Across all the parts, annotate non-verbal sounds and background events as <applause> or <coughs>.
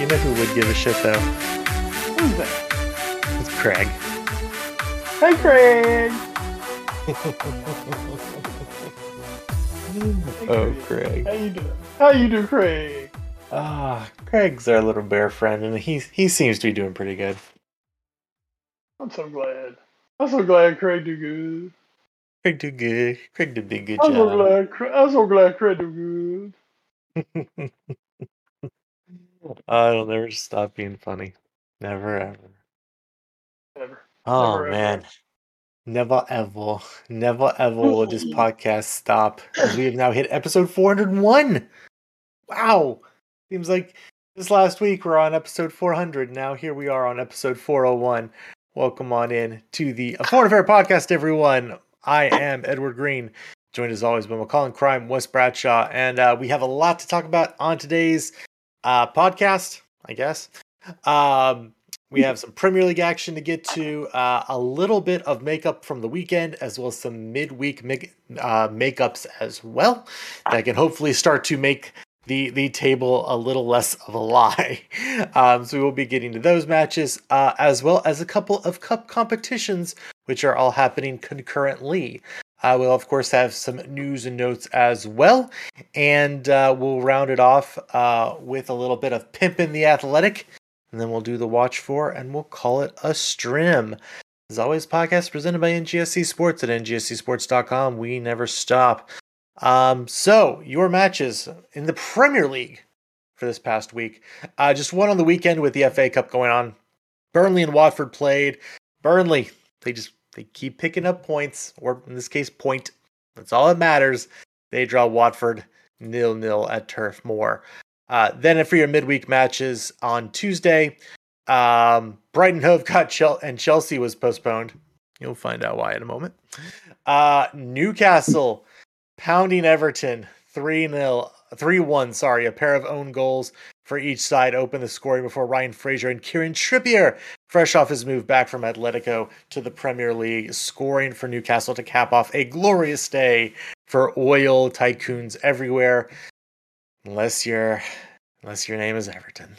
You know, who would give a shit though? Who's that? It's Craig. Hey, Craig. <laughs> Oh, Craig. How you doing? How you do, Craig? Ah, Craig's our little bear friend, and he he seems to be doing pretty good. I'm so glad. I'm so glad Craig do good. Craig did good. Craig did a good I'm so glad. I'm so glad Craig do good. <laughs> Oh, it'll never stop being funny. Never ever. Ever. Oh Never ever. man. Never ever, never ever will this <laughs> podcast stop. We have now hit episode 401. Wow. Seems like this last week we're on episode 400. Now here we are on episode 401. Welcome on in to the Foreign Affair podcast, everyone. I am Edward Greene, joined as always by McCollum Crime, Wes Bradshaw, and uh, we have a lot to talk about on today's uh, podcast, I guess. Um, we have some Premier League action to get to, uh, a little bit of makeup from the weekend, as well as some midweek make, uh, makeups as well that can hopefully start to make the the table a little less of a lie. <laughs> Um, so we will be getting to those matches, uh, as well as a couple of cup competitions, which are all happening concurrently. Uh, we'll of course have some news and notes as well, and uh, we'll round it off uh, with a little bit of pimping the athletic and then we'll do the watch for and we'll call it a strim. As always, podcast presented by NGSC Sports at ngscsports.com. We never stop. Um, so your matches in the Premier League for this past week. Uh, just one on the weekend with the FA Cup going on. Burnley and Watford played. Burnley, they just they keep picking up points, or in this case, point. That's all that matters. They draw Watford nil nil at Turf Moor. Uh, then for your midweek matches on Tuesday, um, Brighton Hove got Chel- and Chelsea was postponed. You'll find out why in a moment. Uh, Newcastle pounding Everton 3 0, 3 1, sorry, a pair of own goals for each side opened the scoring before Ryan Fraser and Kieran Trippier, fresh off his move back from Atletico to the Premier League, scoring for Newcastle to cap off a glorious day for oil tycoons everywhere. Unless your unless your name is Everton.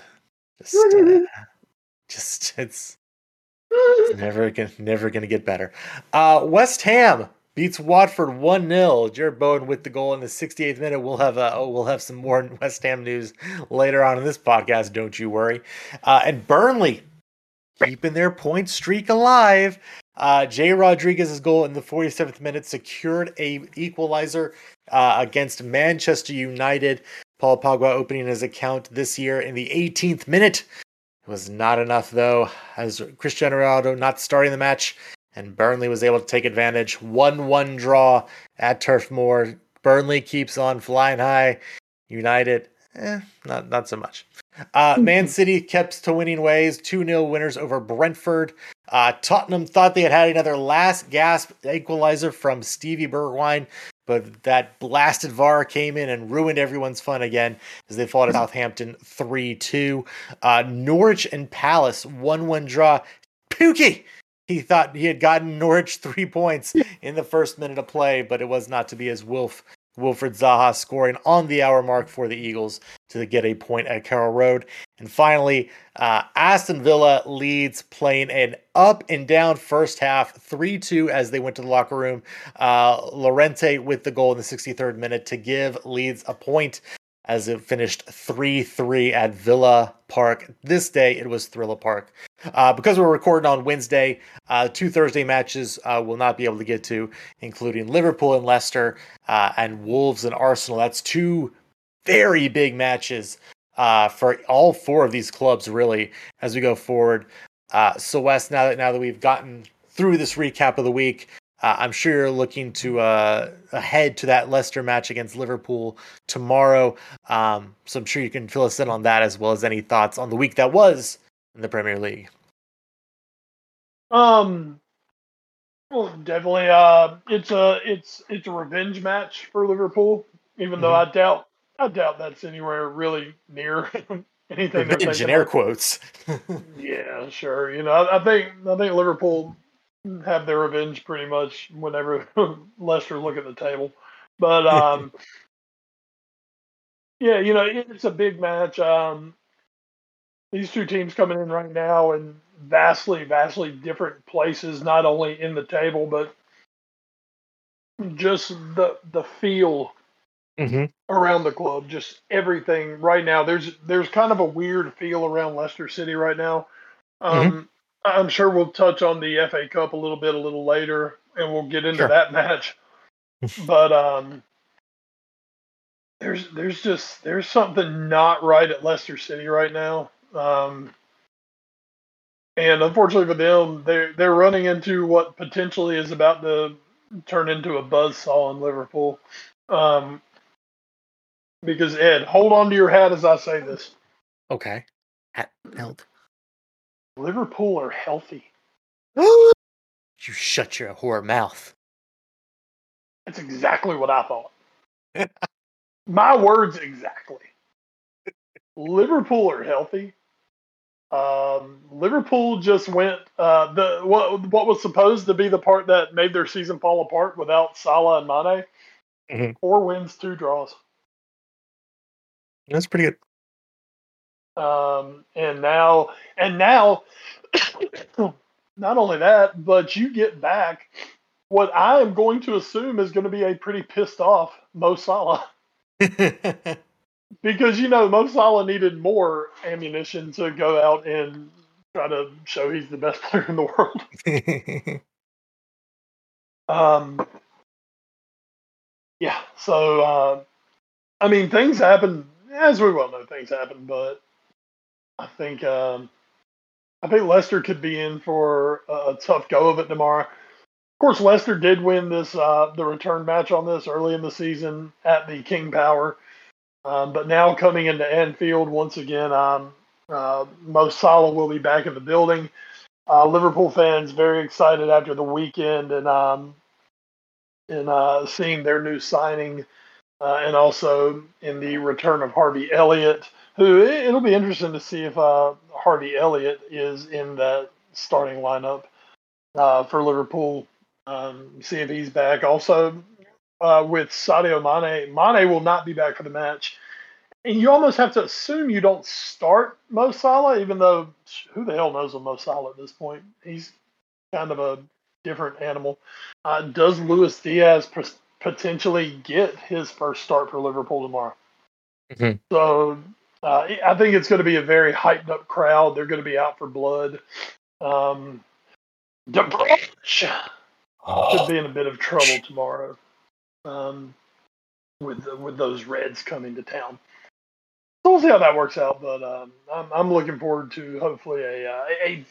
Just uh, <laughs> just it's it's never gonna never gonna get better. Uh, West Ham beats Watford one 0 Jarrod Bowen with the goal in the 68th minute. We'll have uh, oh, we'll have some more <laughs> West Ham news later on in this podcast. Don't you worry. Uh, and Burnley keeping their point streak alive. Uh, Jay Rodriguez's goal in the 47th minute secured a equalizer uh, against Manchester United. Paul Pogba opening his account this year in the 18th minute. It was not enough though, as Cristiano Ronaldo not starting the match, and Burnley was able to take advantage. 1 1 draw at Turf Moor. Burnley keeps on flying high. United, eh, not, not so much. Uh, <laughs> Man City kept to winning ways. 2 0 winners over Brentford. Uh, Tottenham thought they had had another last gasp equalizer from Stevie Bergwijn, but that blasted VAR came in and ruined everyone's fun again as they fought at Southampton 3 2. Uh, Norwich and Palace 1 1 draw. Pookie! He thought he had gotten <laughs> Norwich three points in the first minute of play, but it was not to be as Wolf Wilfred Zaha scoring on the hour mark for the Eagles to get a point at Carrow Road. And finally, uh, Aston Villa Leeds playing an up and down first half, 3 2 as they went to the locker room. Uh, Llorente with the goal in the 63rd minute to give Leeds a point as it finished 3 3 at Villa Park. This day it was Thriller Park. Uh, because we're recording on Wednesday, uh, two Thursday matches uh, we'll not be able to get to, including Liverpool and Leicester uh, and Wolves and Arsenal. That's two very big matches uh, for all four of these clubs, really, as we go forward. Uh, so, Wes, now that now that we've gotten through this recap of the week, I'm sure you're looking to ahead to that Leicester match against Liverpool tomorrow. Um, so I'm sure you can fill us in on that as well as any thoughts on the week that was in the Premier League? Um, well, definitely. Uh, it's a it's it's a revenge match for Liverpool. Even mm-hmm. though I doubt I doubt that's anywhere really near <laughs> anything. Revenge in air quotes. <laughs> yeah, sure. You know, I, I, think I think Liverpool have their revenge pretty much whenever <laughs> Leicester look at the table. But um, yeah, you know, it's a big match. Um, these two teams coming in right now in vastly, vastly different places, not only in the table, but just the the feel mm-hmm. around the club, just everything right now. There's there's kind of a weird feel around Leicester City right now. Um, mm-hmm. I'm sure we'll touch on the FA Cup a little bit a little later, and we'll get into sure. that <laughs> match. <laughs> but um, there's there's just there's something not right at Leicester City right now. Um, and unfortunately for them, they're they're running into what potentially is about to turn into a buzz saw in Liverpool. Um, because Ed, hold on to your hat as I say this. Okay, hat held. Liverpool are healthy. <gasps> you shut your whore mouth. That's exactly what I thought. <laughs> My words exactly. Liverpool are healthy. Um, Liverpool just went uh, the what what was supposed to be the part that made their season fall apart without Salah and Mane. Mm-hmm. Four wins, two draws. That's pretty good. Um, and now, and now, <coughs> not only that, but you get back what I am going to assume is going to be a pretty pissed off Mo Salah. <laughs> because you know Mo Salah needed more ammunition to go out and try to show he's the best <laughs> player in the world. um, yeah. So uh, I mean, things happen as we well know. Things happen, but I think um, I think Leicester could be in for a, a tough go of it tomorrow. Of course, Leicester did win this uh, the return match on this early in the season at the King Power. Um, but now coming into Anfield once again, um, uh, Mo Salah will be back in the building. Uh, Liverpool fans very excited after the weekend and um, and uh, seeing their new signing, uh, and also in the return of Harvey Elliott, who it'll be interesting to see if uh, Harvey Elliott is in that starting lineup uh, for Liverpool. Um, see if he's back. Also, uh, with Sadio Mane. Mane will not be back for the match. And you almost have to assume you don't start Mo Salah, even though who the hell knows of Mo Salah at this point? He's kind of a different animal. Uh, does Luis Diaz p- potentially get his first start for Liverpool tomorrow? Mm-hmm. So uh, I think it's going to be a very hyped up crowd. They're going to be out for blood. Um, should be in a bit of trouble tomorrow um, with with those Reds coming to town. So we'll see how that works out, but um, I'm, I'm looking forward to hopefully a, uh, a,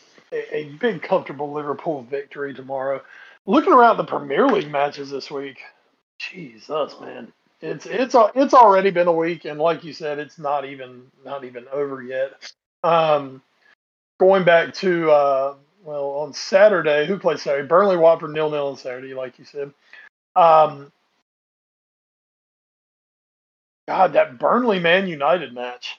a big comfortable Liverpool victory tomorrow. Looking around the Premier League matches this week, Jesus man, it's it's it's already been a week, and like you said, it's not even not even over yet. Um, going back to uh, well on Saturday, who played Saturday? Burnley Watford nil nil on Saturday, like you said. Um, God, that Burnley Man United match.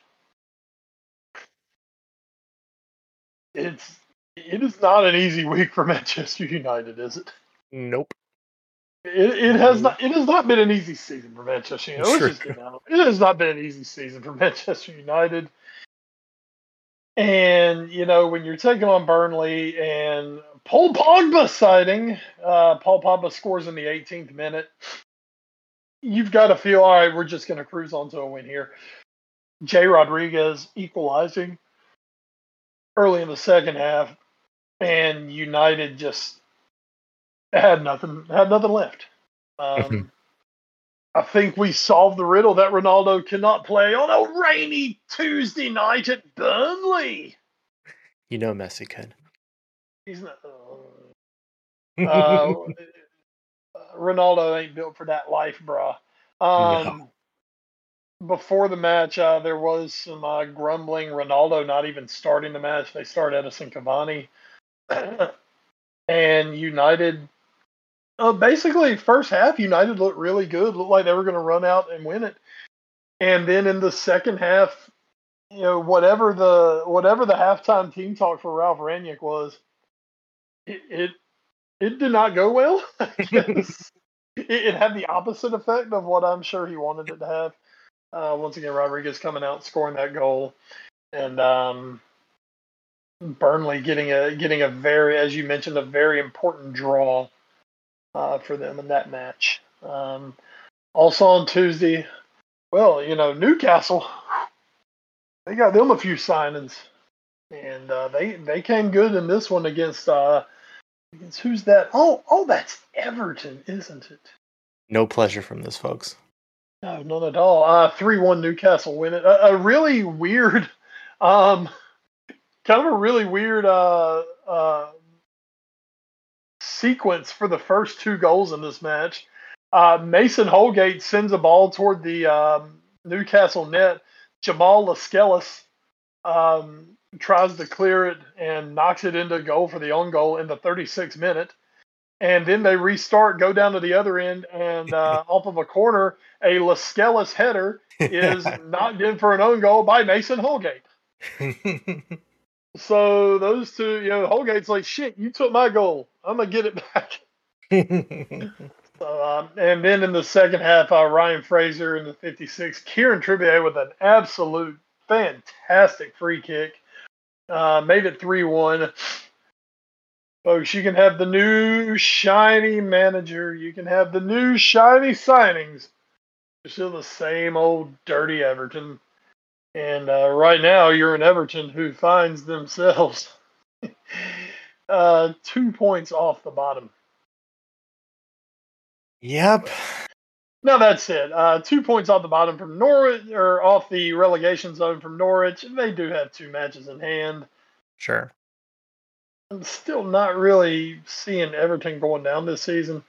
It's it is not an easy week for <laughs> Manchester United, is it? Nope. It, it has not. It has not been an easy season for Manchester United. Sure. Just, it has not been an easy season for <laughs> Manchester United. And you know when you're taking on Burnley and Paul Pogba sighting, uh, Paul Pogba scores in the 18th minute you've got to feel all right. We're just going to cruise on to a win here. Jay Rodriguez equalizing. early in the second half, and United just had nothing had nothing left. Um, Mhm. I think we solved the riddle that Ronaldo cannot play on a rainy Tuesday night at Burnley. You know Messi can. He's not. Uh, uh, <laughs> Ronaldo ain't built for that life, bruh. Um, Before the match, uh, there was some uh, grumbling. Ronaldo not even starting the match. They start Edinson Cavani, <clears throat> and United. Uh, basically, first half, United looked really good. Looked like they were going to run out and win it. And then in the second half, you know, whatever the whatever the halftime team talk for Ralf Rangnick was, it it, it did not go well. <laughs> <laughs> It, it had the opposite effect of what I'm sure he wanted it to have. Uh, once again, Rodriguez coming out scoring that goal, and um, Burnley getting a getting a very, as you mentioned, a very important draw uh, for them in that match. Um, also on Tuesday, well, you know Newcastle, they got them a few signings, and uh, they they came good in this one against uh, against who's that? Oh, oh, that's Everton, isn't it? No pleasure from this, folks. No, none at all. Uh, three one Newcastle win it. A, a really weird, um, kind of a really weird uh, uh, sequence for the first two goals in this match. Uh, Mason Holgate sends a ball toward the um, Newcastle net. Jamal Lascelles um, tries to clear it and knocks it into goal for the own goal in the 36th minute. And then they restart, go down to the other end, and uh, <laughs> off of a corner, a Lascelles header is <laughs> knocked in for an own goal by Mason Holgate. <laughs> So those two, you know, Holgate's like, shit, you took my goal. I'm gonna get it back. So, um, and then in the second half, uh, Ryan Fraser in the 56, Kieran Trippier with an absolute fantastic free kick, uh, made it 3 1. Folks, you can have the new shiny manager, you can have the new shiny signings. You're still the same old dirty Everton. And uh, right now, you're an Everton who finds themselves <laughs> uh, two points off the bottom. yep. Now that's it. Uh, two points off the bottom from Norwich, or off the relegation zone from Norwich. They do have two matches in hand. Sure. I'm still not really seeing Everton going down this season.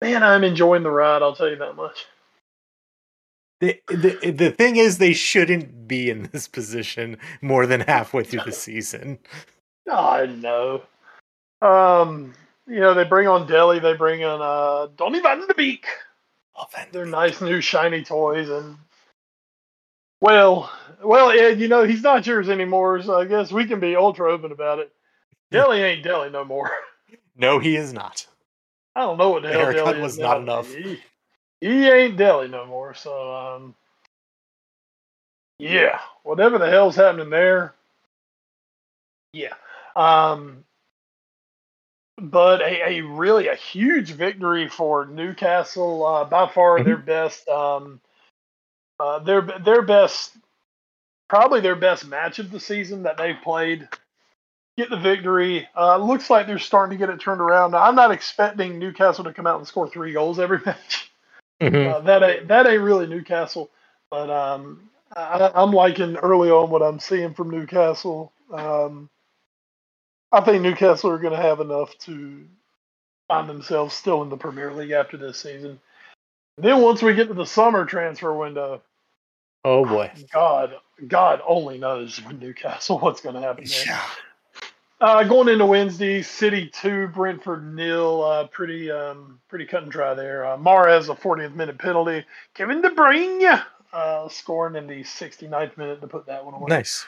Man, I'm enjoying the ride. I'll tell you that much. The, the the thing is, they shouldn't be in this position more than halfway through the season. <laughs> I know. Um, you know they bring on Dele. They bring on uh, Donny van de Beek. They're nice new shiny toys, and well, well, Ed, you know he's not yours anymore, so I guess we can be ultra open about it. <laughs> Dele ain't Dele no more. No, he is not. I don't know what the hell Dele was is not enough. He, he ain't Dele no more. So um, yeah, whatever the hell's happening there. Yeah. Um, but a, a really a huge victory for Newcastle. Uh, by far their best. Um, uh, their their best, probably their best match of the season that they've played. Get the victory. Uh, looks like they're starting to get it turned around. Now, I'm not expecting Newcastle to come out and score three goals every <laughs> match. Uh, that ain't that ain't really Newcastle, but um, I, I'm liking early on what I'm seeing from Newcastle. Um, I think Newcastle are going to have enough to find themselves still in the Premier League after this season. Then once we get to the summer transfer window, Oh boy. God, God only knows with Newcastle <laughs> what's going to happen there. Yeah. Uh, going into Wednesday, City two, Brentford nil. Uh, pretty, um, pretty cut and dry there. Uh, Mahrez a 40th minute penalty. Kevin De Bruyne uh, scoring in the 69th minute to put that one away. Nice.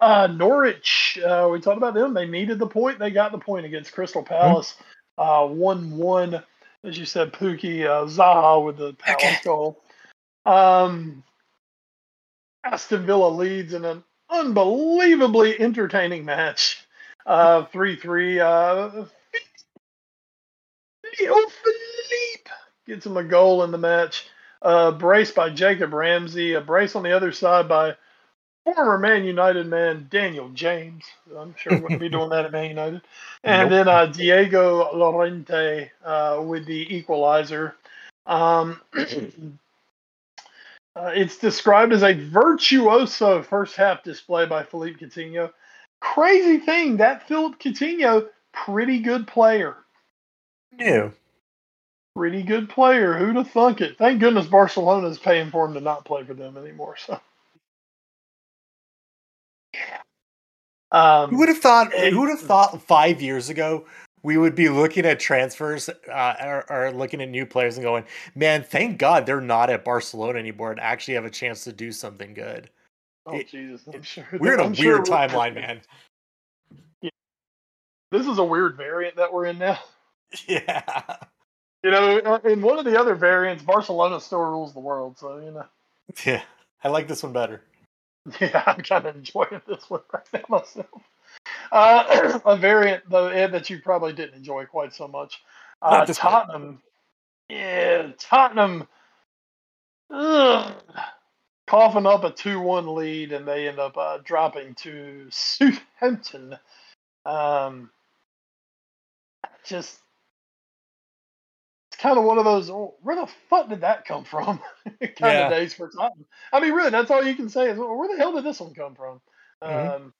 Uh, Norwich, uh, we talked about them. They needed the point. They got the point against Crystal Palace. Uh, one one, as you said, Pookie uh, Zaha with the Palace Okay. goal. Um, Aston Villa Leeds in an unbelievably entertaining match. Uh, three three. Uh, Leo Philippe gets him a goal in the match. Uh, brace by Jacob Ramsey. A brace on the other side by former Man United man Daniel James. I'm sure wouldn't be doing that at Man United. <laughs> And nope. then uh, Diego Llorente uh, with the equalizer. Um, <clears throat> uh, it's described as a virtuoso first half display by Philippe Coutinho. Crazy thing that Philippe Coutinho, pretty good player. Yeah. Pretty good player. Who'd have thunk it? Thank goodness Barcelona is paying for him to not play for them anymore. So. Um, who would have thought? Who would have thought five years ago we would be looking at transfers uh, or, or, looking at new players and going, "Man, thank God they're not at Barcelona anymore and actually have a chance to do something good." Oh it, Jesus, I'm sure. We're in a I'm weird sure timeline, man. <laughs> Yeah. This is a weird variant that we're in now. <laughs> Yeah. You know, uh, in one of the other variants, Barcelona still rules the world, so you know. <laughs> Yeah, I like this one better. <laughs> Yeah, I'm kind of enjoying this one <laughs> right now myself. Uh, <clears throat> a variant though, Ed, that you probably didn't enjoy quite so much. Uh, Tottenham, yeah, Tottenham, ugh, coughing up a two-one lead, and they end up uh, dropping to <laughs> Southampton. Um, just it's kind of one of those. Oh, where the fuck did that come from? <laughs> kind yeah. of days for Tottenham. I mean, really, that's all you can say is, well, where the hell did this one come from? Mm-hmm. Um,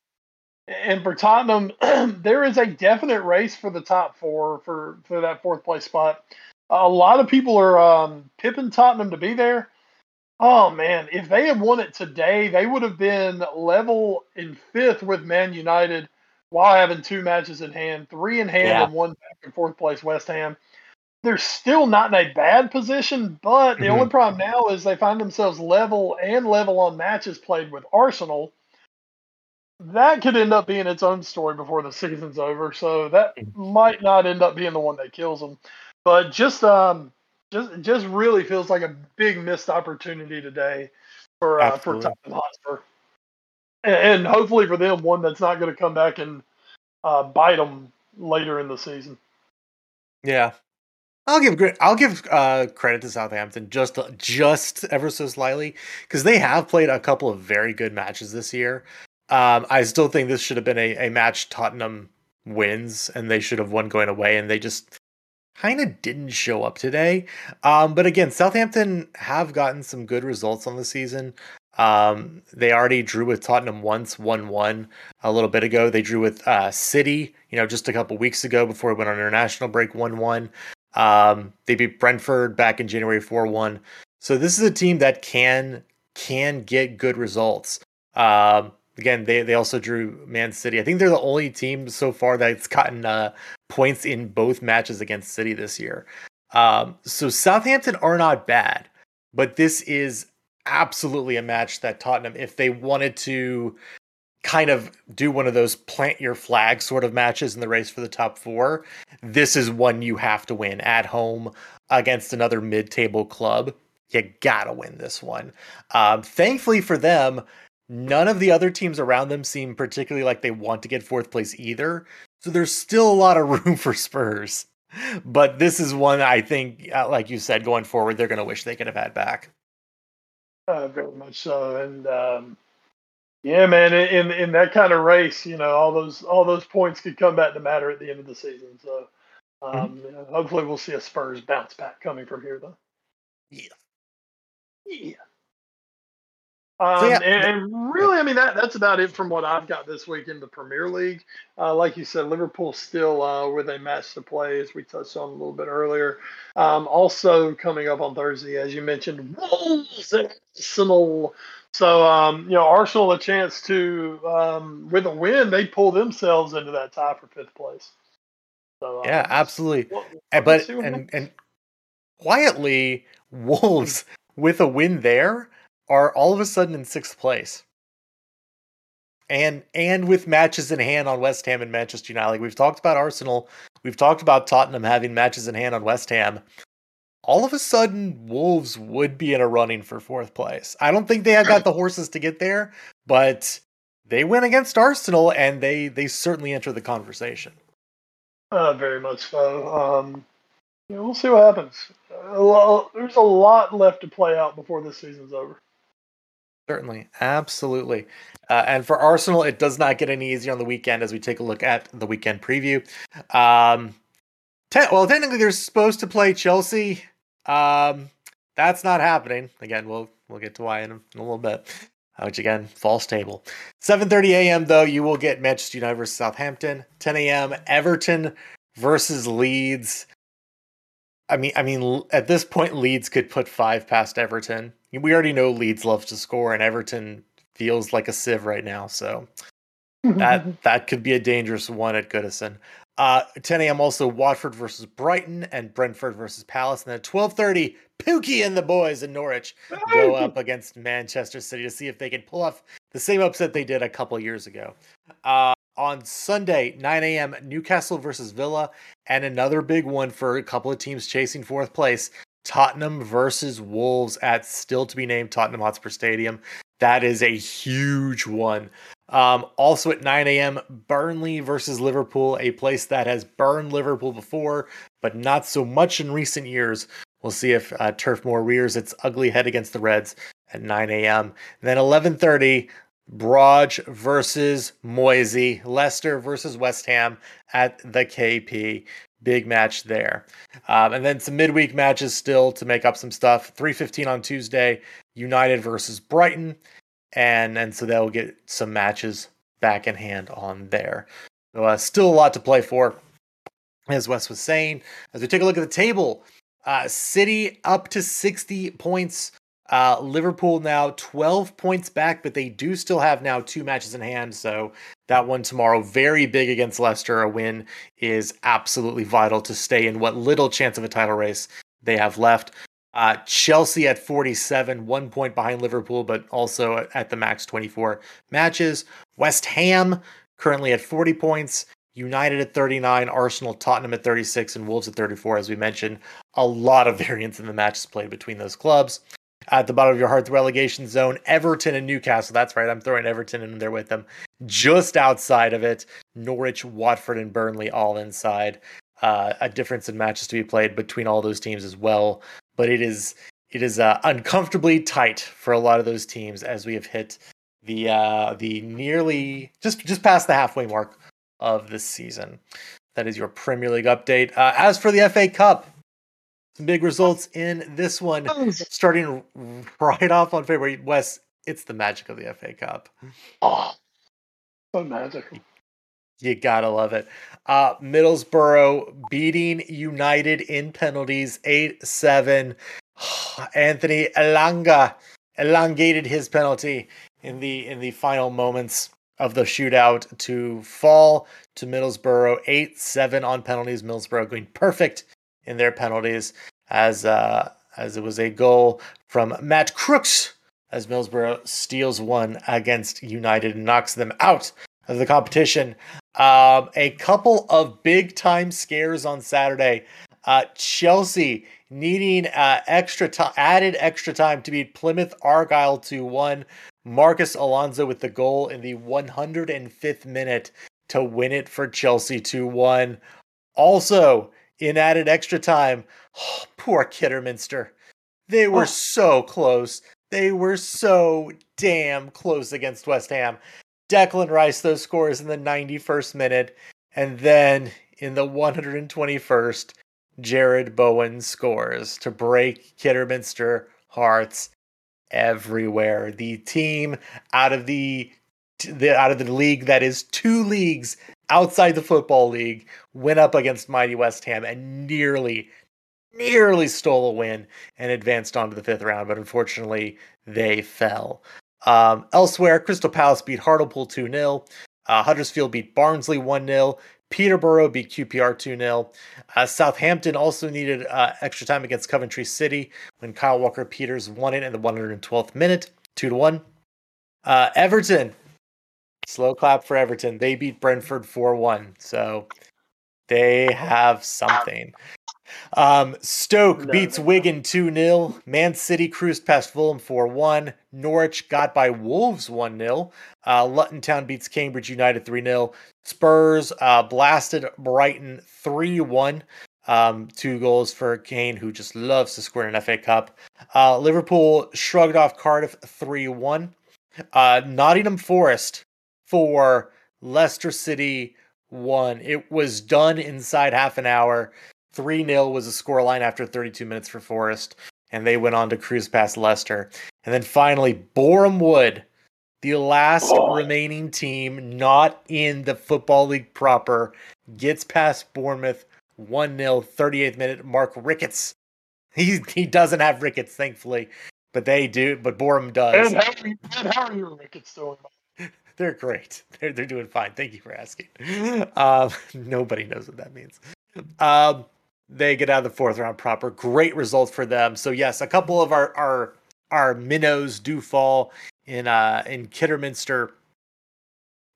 and for Tottenham, <clears throat> there is a definite race for the top four for for that fourth place spot. A lot of people are um, pipping Tottenham to be there. Oh man, if they had won it today, they would have been level in fifth with Man United while having two matches in hand, three in hand, yeah. and one back in fourth place West Ham they're still not in a bad position, but the mm-hmm. only problem now is they find themselves level and level on matches played with Arsenal. That could end up being its own story before the season's over, so that might not end up being the one that kills them. But just um, just just really feels like a big missed opportunity today for uh, for Tottenham Hotspur, and, and, hopefully for them one that's not going to come back and uh, bite them later in the season. Yeah, I'll give I'll give uh, credit to Southampton just just ever so slightly because they have played a couple of very good matches this year. Um, I still think this should have been a, a match Tottenham wins and they should have won going away and they just kind of didn't show up today. Um, but again, Southampton have gotten some good results on the season. Um, they already drew with Tottenham once, one one a little bit ago. They drew with uh, City, you know, just a couple weeks ago before we went on international break, one one. Um, they beat Brentford back in January 4 1. So this is a team that can can get good results. Um, again, they, they also drew Man City. I think they're the only team so far that's gotten uh, points in both matches against City this year. Um, so Southampton are not bad, but this is absolutely a match that Tottenham, if they wanted to kind of do one of those plant your flag sort of matches in the race for the top four, this is one you have to win at home against another mid table club. You gotta win this one. Um, thankfully for them, none of the other teams around them seem particularly like they want to get fourth place either. So there's still a lot of <laughs> room for Spurs. But this is one I think, uh, like you said, going forward, they're going to wish they could have had back. Uh, very much so. And um, yeah, man, in in that kind of race, you know, all those all those points could come back to matter at the end of the season. So, mm-hmm. um, mm-hmm. you know, hopefully, we'll see a Spurs bounce back coming from here, though. Yeah, yeah. Um, so yeah, and, and, really, I mean that that's about it from what I've got this week in the Premier League. Uh, like you said, Liverpool still uh, with a match to play, as we touched on a little bit earlier. Um, also coming up on Thursday, as you mentioned, Wolves and Arsenal. So, um, you know, Arsenal a chance to, um, with a win, they pull themselves into that tie for fifth place. So, um, yeah, absolutely. But and and quietly, Wolves with a win there are all of a sudden in sixth place. And and with matches in hand on West Ham and Manchester United, like we've talked about Arsenal, we've talked about Tottenham having matches in hand on West Ham all of a sudden Wolves would be in a running for fourth place. I don't think they have got the <clears throat> horses to get there, but they win against Arsenal and they they certainly enter the conversation. Uh, very much so. Um, yeah, we'll see what happens. A lot, there's a lot left to play out before this season's over. Certainly, absolutely. Uh, and for Arsenal, it does not get any easier on the weekend as we take a look at the weekend preview. Um, te- well, technically, they're supposed to play Chelsea. Um, that's not happening. Again, we'll we'll get to why in a, in a little bit. Uh, which again, false table. 7:30 a.m. though, you will get Manchester United versus Southampton. 10 a.m. Everton versus Leeds. I mean, I mean, at this point, Leeds could put five past Everton. We already know Leeds loves to score, and Everton feels like a sieve right now. So <laughs> that that could be a dangerous one at Goodison. Uh, 10 a.m. also Watford versus Brighton and Brentford versus Palace, and then 12:30 Pookie and the boys in Norwich go up against Manchester City to see if they can pull off the same upset they did a couple years ago. Uh, on Sunday, 9 a.m., Newcastle versus Villa, and another big one for a couple of teams chasing fourth place. Tottenham versus Wolves at still to be named Tottenham Hotspur Stadium. That is a huge one. Um, also at 9 a.m., Burnley versus Liverpool, a place that has burned Liverpool before, but not so much in recent years. We'll see if uh, Turf Moor rears its ugly head against the Reds at 9 a.m. then 11:30, Broj versus Moisey, Leicester versus West Ham at the KP. Big match there. Um, and then some midweek matches still to make up some stuff. 3:15 on Tuesday, United versus Brighton, and and so they'll get some matches back in hand on there. So uh, still a lot to play for, as Wes was saying. As we take a look at the table, uh, City up to 60 points. Uh, Liverpool now 12 points back, but they do still have now two matches in hand. So that one tomorrow, very big against Leicester. A win is absolutely vital to stay in what little chance of a title race they have left. Uh, Chelsea at 47, one point behind Liverpool, but also at the max 24 matches. West Ham currently at 40 points. United at 39, Arsenal, Tottenham at 36, and Wolves at 34. As we mentioned, a lot of <laughs> variance in the matches played between those clubs. At the bottom of your heart, the relegation zone, Everton and Newcastle. That's right, I'm throwing Everton in there with them. Just outside of it, Norwich, Watford, and Burnley all inside. Uh, a difference in matches to be played between all those teams as well. But it is it is uh, uncomfortably tight for a lot of those teams as we have hit the uh, the nearly just just past the halfway mark of this season. That is your Premier League update. Uh, as for the FA Cup, some big results in this one. Starting right off on February, Wes, it's the magic of the FA Cup. Oh, so magical. You gotta love it. Uh, Middlesbrough beating United in penalties 8 7. <sighs> Anthony Elanga elongated his penalty in the in the final moments of the shootout to fall to Middlesbrough 8 7 on penalties. Middlesbrough going perfect in their penalties as uh, as it was a goal from Matt Crooks as Middlesbrough steals one against United and knocks them out of the competition. Um, a couple of big time scares on Saturday. Uh, Chelsea needing uh, extra time, added extra time to beat Plymouth Argyle 2 1. Marcos Alonso with the goal in the 105th minute to win it for Chelsea 2 1. Also, in added extra time, oh, <sighs> poor Kidderminster. They were oh. so close. They were so damn close against West Ham. Declan Rice those scores in the 91st minute, and then in the 121st, Jarrod Bowen scores to break Kidderminster hearts everywhere. The team out of the, the out of the league that is two leagues outside the football league went up against mighty West Ham and nearly nearly stole a win and advanced on to the fifth round, but unfortunately they fell. Um, elsewhere, Crystal Palace beat Hartlepool 2 0. Uh, Huddersfield beat Barnsley 1 0. Peterborough beat QPR 2 0. Uh, Southampton also needed uh, extra time against Coventry City when Kyle Walker Peters won it in the 112th minute, 2 to 1. Uh, Everton, slow clap for Everton. They beat Brentford 4 1. So they have something. Um, Stoke no, beats no, Wigan 2 0. Man City cruised past Fulham 4 1. Norwich got by Wolves 1 0. Uh, Luton Town beats Cambridge United 3 0. Spurs uh, blasted Brighton 3 1. Um, two goals for Kane, who just loves to score in an FA Cup. Uh, Liverpool shrugged off Cardiff 3 1. Uh, Nottingham Forest for Leicester City 1. It was done inside half an hour. 3 0 was the scoreline after 32 minutes for Forest, and they went on to cruise past Leicester. And then finally, Boreham Wood, the last Oh. remaining team not in the Football League proper, gets past Bournemouth 1 0, 38th minute. Mark Ricketts. <laughs> He, he doesn't have Ricketts, thankfully, but they do, but Boreham does. And how are you, and how are your Ricketts doing? <laughs> They're great. They're they're doing fine. Thank you for asking. <laughs> Um, nobody knows what that means. Um, they get out of the fourth round proper. Great result for them. So yes, a couple of our our our minnows do fall in uh in Kidderminster,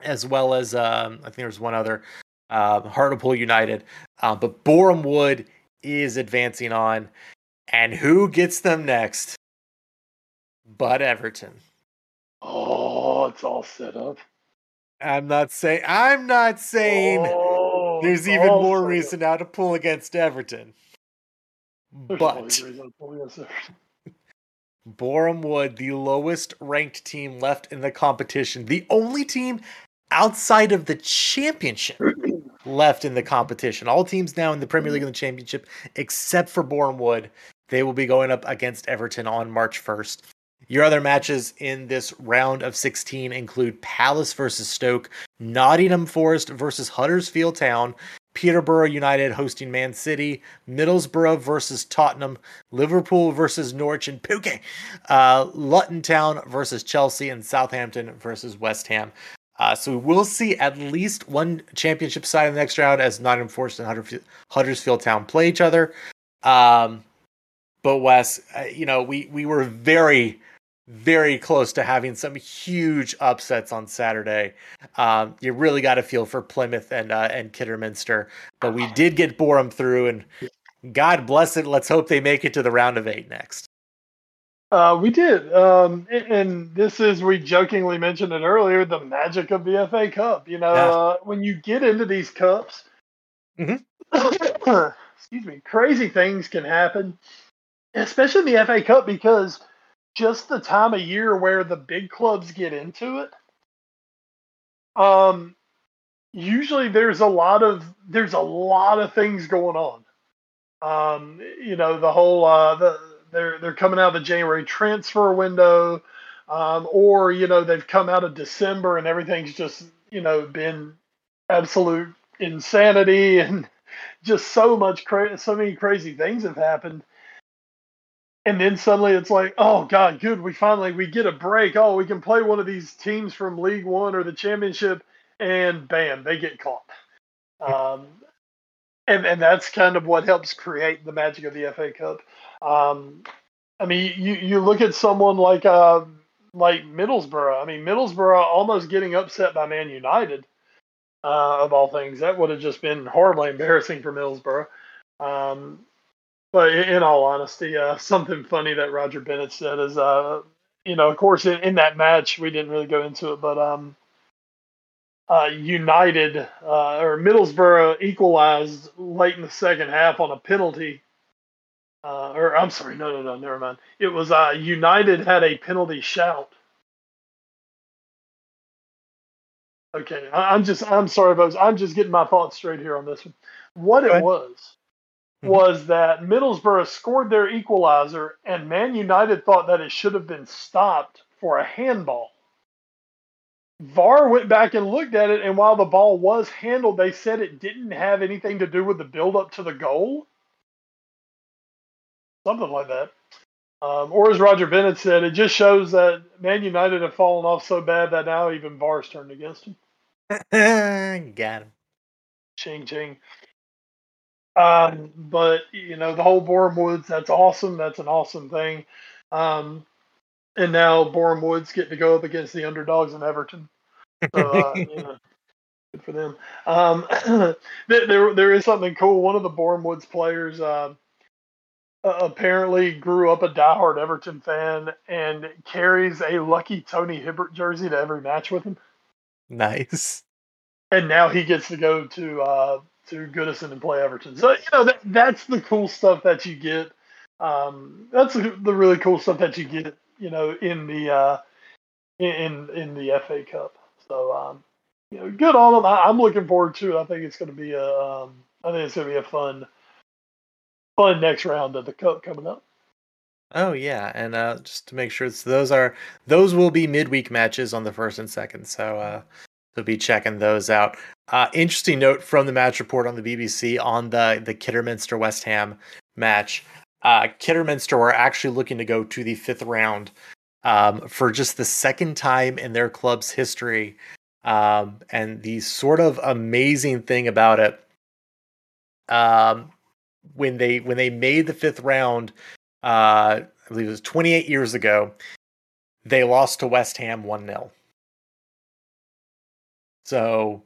as well as um, I think there's one other uh, Hartlepool United. Uh, but Boreham Wood is advancing on, and who gets them next? But Everton. Oh, it's all set up. I'm not saying. I'm not saying. Oh, There's even more reason now to pull against Everton. There's But always reason to pull against Everton. <laughs> Boreham Wood, the lowest ranked team left in the competition, the only team outside of the championship <clears throat> left in the competition. All teams now in the Premier League and the championship, except for Boreham Wood, they will be going up against Everton on March 1st. Your other matches in this round of 16 include Palace versus Stoke, Nottingham Forest versus Huddersfield Town, Peterborough United hosting Man City, Middlesbrough versus Tottenham, Liverpool versus Norwich and Puke, uh, Luton Town versus Chelsea, and Southampton versus West Ham. Uh, so we will see at least one championship side in the next round as Nottingham Forest and Huddersfield, Town play each other. Um, but Wes, uh, you know, we we were very, very close to having some huge upsets on Saturday. Um, you really got to feel for Plymouth and uh, and Kidderminster, but we did get Boreham through, and God bless it. Let's hope they make it to the round of eight next. Uh, we did, um, and, this is we jokingly mentioned it earlier. The magic of the FA Cup. You know, Yeah. uh, when you get into these cups, Mhm. <coughs> excuse me, crazy things can happen, especially in the FA Cup because just the time of year where the big clubs get into it. Um, usually there's a lot of there's a lot of things going on. Um, you know, the whole uh, the they're they're coming out of the January transfer window, um, or you know they've come out of December and everything's just you know been absolute insanity <laughs> and just so much cra- so many crazy things have happened. And then suddenly it's like, oh god, good, we finally we get a break. Oh, we can play one of these teams from League One or the Championship, and bam, they get caught. Um, and and that's kind of what helps create the magic of the FA Cup. Um, I mean, you you look at someone like uh, like Middlesbrough. I mean, Middlesbrough almost getting upset by Man United, uh, of all things. That would have just been horribly embarrassing for Middlesbrough. Um, but in, all honesty, uh, <laughs> something funny that Roger Bennett said is, uh, you know, of course, in, in that match we didn't really go into it, but um, uh, United uh, or Middlesbrough equalized late in the second half on a penalty. Uh, or I'm sorry, no, no, no, never mind. It was uh, United had a penalty shout. Okay, I, I'm just I'm sorry, folks. I'm just getting my thoughts straight here on this one. What it was. Was that Middlesbrough scored their equalizer, and Man United thought that it should have been stopped for a handball. VAR went back and looked at it, and while the ball was handled, they said it didn't have anything to do with the build up to the goal. Something like that. Um, or as Roger Bennett said, it just shows that Man United have fallen off so bad that now even VAR's turned against them. <laughs> Got him. Ching ching. Um, but you know the whole Boreham Woods, that's awesome. That's an awesome thing. Um, and now Boreham Woods get to go up against the underdogs in Everton. So uh, <laughs> you know, good for them. Um, <clears throat> there, there is something cool. One of the Boreham Woods players uh, apparently grew up a diehard Everton fan and carries a lucky Tony Hibbert jersey to every match with him Nice. and now he gets to go to uh, to Goodison and play Everton. So you know that that's the cool stuff that you get. Um, that's the, really cool stuff that you get. You know, in the uh, in in the FA Cup. So um, you know, good on them. I, am looking forward to it. I think it's going to be a um, I think it's going to be a fun fun next round of the cup coming up. Oh yeah, and uh, just to make sure, so those are those will be midweek matches on the first and second. So uh, so be checking those out. Uh, interesting note from the match report on the BBC on the the Kidderminster West Ham match. Uh, Kidderminster were actually looking to go to the fifth round um, for just the second time in their club's history. Um, and the sort of amazing thing about it, um, when they when they made the fifth round, uh, I believe it was 28 years ago, they lost to West Ham 1 0. So,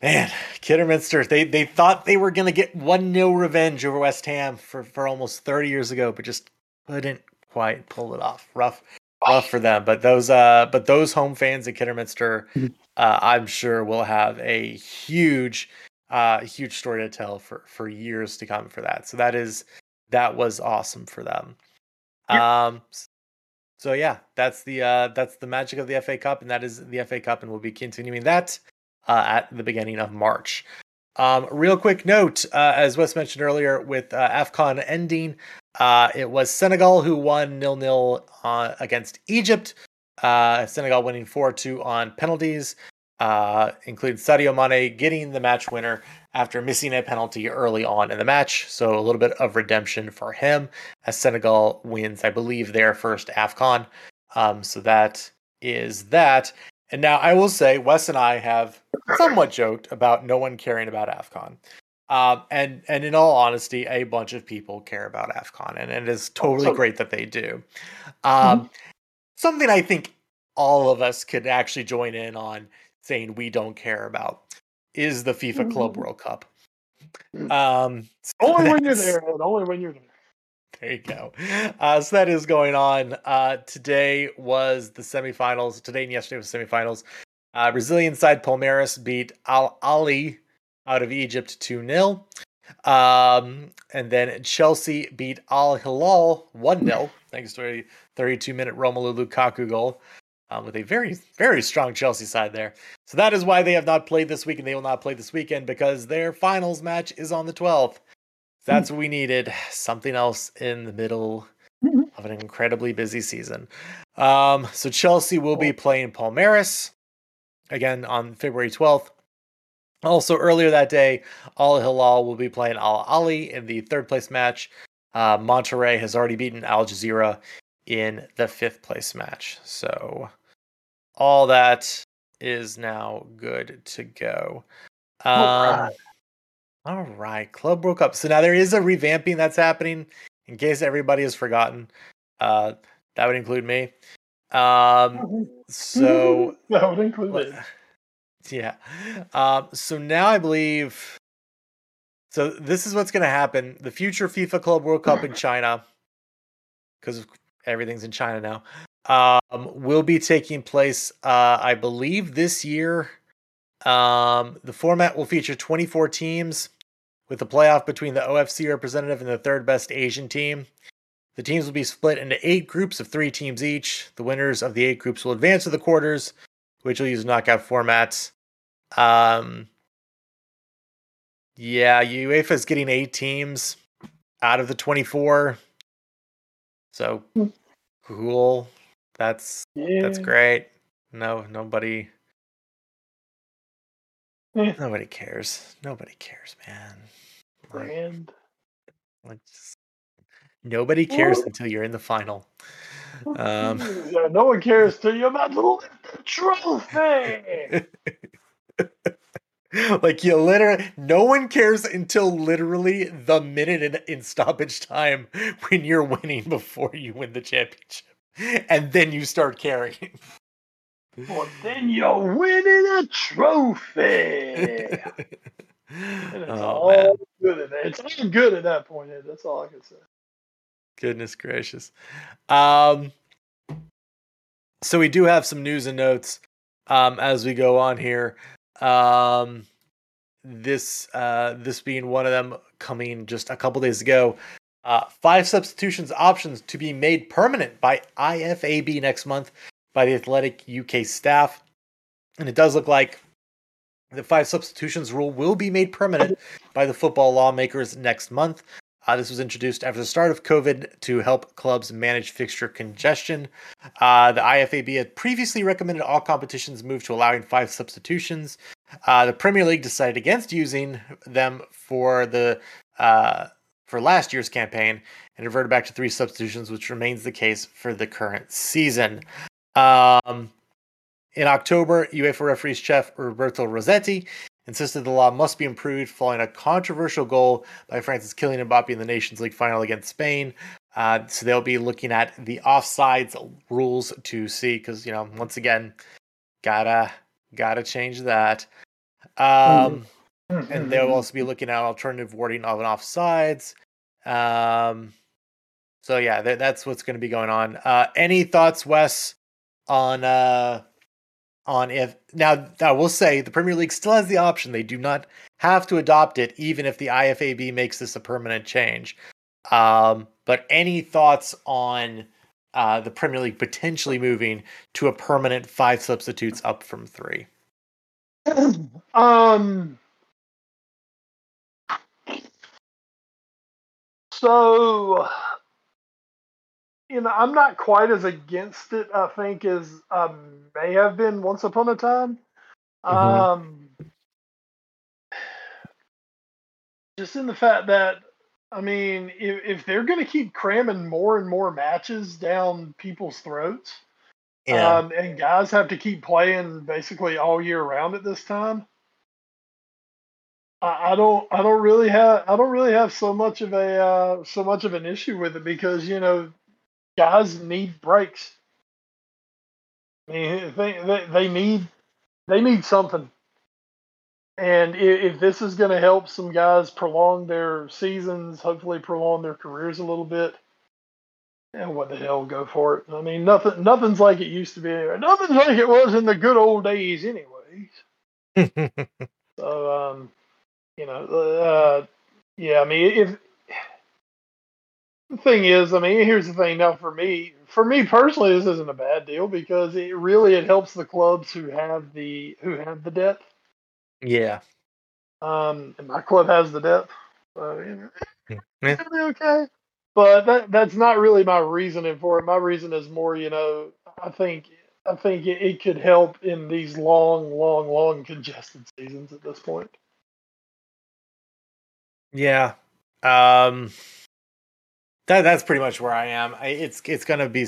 man, Kidderminster, they, they thought they were going to get 1 0 revenge over West Ham for, for almost 30 years ago, but just couldn't quite pull it off. Rough, rough for them. But those, uh, but those home fans at Kidderminster, mm-hmm. uh, I'm sure will have a huge, uh, huge story to tell for for years to come for that. So that is that was awesome for them. Um, so yeah, that's the uh, that's the magic of the FA Cup, and that is the FA Cup, and we'll be continuing that uh, at the beginning of March. Um, real quick note, uh, as Wes mentioned earlier, with uh, AFCON ending, uh, it was Senegal who won nil nil uh, against Egypt. Uh, Senegal winning four two on penalties, uh, including Sadio Mane getting the match winner after missing a penalty early on in the match. So a little bit of redemption for him as Senegal wins, I believe, their first AFCON. Um, so that is that. And now I will say, Wes and I have somewhat joked about no one caring about AFCON. Um, and and in all honesty, a bunch of people care about AFCON, and, and it is totally great that they do. Um, mm-hmm. Something I think all of us could actually join in on saying we don't care about is the FIFA Club mm-hmm. World Cup. Mm. Um, so only when you're there, only when you're there. There you go. Uh, so that is going on. Uh, today was the semifinals. Today and yesterday was semifinals. Uh, Brazilian side Palmeiras beat Al Ahly out of Egypt 2 0. Um, and then Chelsea beat Al Hilal 1 0, thanks to a 32 minute Romelu Lukaku goal um, with a very, very strong Chelsea side there. So that is why they have not played this week and they will not play this weekend because their finals match is on the 12th. That's what we needed. Something else in the middle mm-hmm. of an incredibly busy season. Um, so Chelsea will be playing Palmeiras again on February 12th. Also, earlier that day, Al Hilal will be playing Al Ahly in the third place match. Uh, Monterrey has already beaten Al Jazira in the fifth place match. So all that is now good to go. Um, all, right. all right, Club World Cup. So now there is a revamping that's happening. In case everybody has forgotten, uh, that would include me. Um, <laughs> so that would include it. <laughs> Yeah. Um, so now I believe. So this is what's going to happen. The future FIFA Club World Cup in <clears throat> China, because everything's in China now um, will be taking place, uh, I believe, this year. Um, the format will feature 24 teams with the playoff between the OFC representative and the third best Asian team. The teams will be split into eight groups of three teams each. The winners of the eight groups will advance to the quarters, which will use knockout formats. Um, yeah, UEFA is getting eight teams out of the 24. So hmm. cool. That's yeah. that's great. No, nobody. Yeah. Nobody cares. Nobody cares, man. Brand. Like, just, nobody cares until you're in the final. <laughs> Um, yeah, no one cares till you're about to lift the trophy. <laughs> like you literally, no one cares until literally the minute in, in stoppage time when you're winning before you win the championship. <laughs> and then you start carrying. Well, then you're winning a trophy. it's <laughs> oh, all man. good at that. It's all good at that point. That's all I can say. Goodness gracious. Um, so we do have some news and notes um, as we go on here. Um, this uh, this being one of them coming just a couple days ago. Uh, five substitutions options to be made permanent by IFAB next month by the Athletic UK staff. And it does look like the five substitutions rule will be made permanent by the football lawmakers next month. Uh, this was introduced after the start of COVID to help clubs manage fixture congestion. Uh, the IFAB had previously recommended all competitions move to allowing five substitutions. Uh, the Premier League decided against using them for the uh, for last year's campaign and reverted back to three substitutions, which remains the case for the current season. Um, in October, UEFA referees chef Roberto Rossetti insisted the law must be improved following a controversial goal by France's Kylian Mbappe in the Nations League final against Spain. Uh, so they'll be looking at the offsides rules to see, because you know, once again, gotta gotta change that. Um, mm-hmm. and they'll also be looking at alternative wording of an offsides. Um, so yeah, th- that's what's going to be going on. Uh, any thoughts, Wes, on uh, on if now I will say the Premier League still has the option. They do not have to adopt it, even if the IFAB makes this a permanent change. Um, but any thoughts on uh, the Premier League potentially moving to a permanent five substitutes up from three? <clears throat> Um. So you know, I'm not quite as against it, I think, as I may have been once upon a time. Mm-hmm. Um, just in the fact that, I mean, if, if they're going to keep cramming more and more matches down people's throats, yeah. um, and guys have to keep playing basically all year round at this time, I, I don't, I don't really have, I don't really have so much of a, uh, so much of an issue with it because you know guys need breaks. I mean, they, they, they need they need something. And if, if this is going to help some guys prolong their seasons, hopefully prolong their careers a little bit, yeah, what the hell, go for it. I mean, nothing nothing's like it used to be. Nothing's like it was in the good old days, anyways. <laughs> so, um, you know, uh, yeah. I mean, if the thing is, I mean, here's the thing. Now, for me, for me personally, this isn't a bad deal because it really it helps the clubs who have the who have the depth. Yeah. Um, and my club has the depth, so you know, <laughs> yeah. it'll be okay. But that that's not really my reasoning for it. My reason is more, you know, I think I think it, it could help in these long, long, long congested seasons at this point. Yeah. Um that that's pretty much where I am. I, it's it's going to be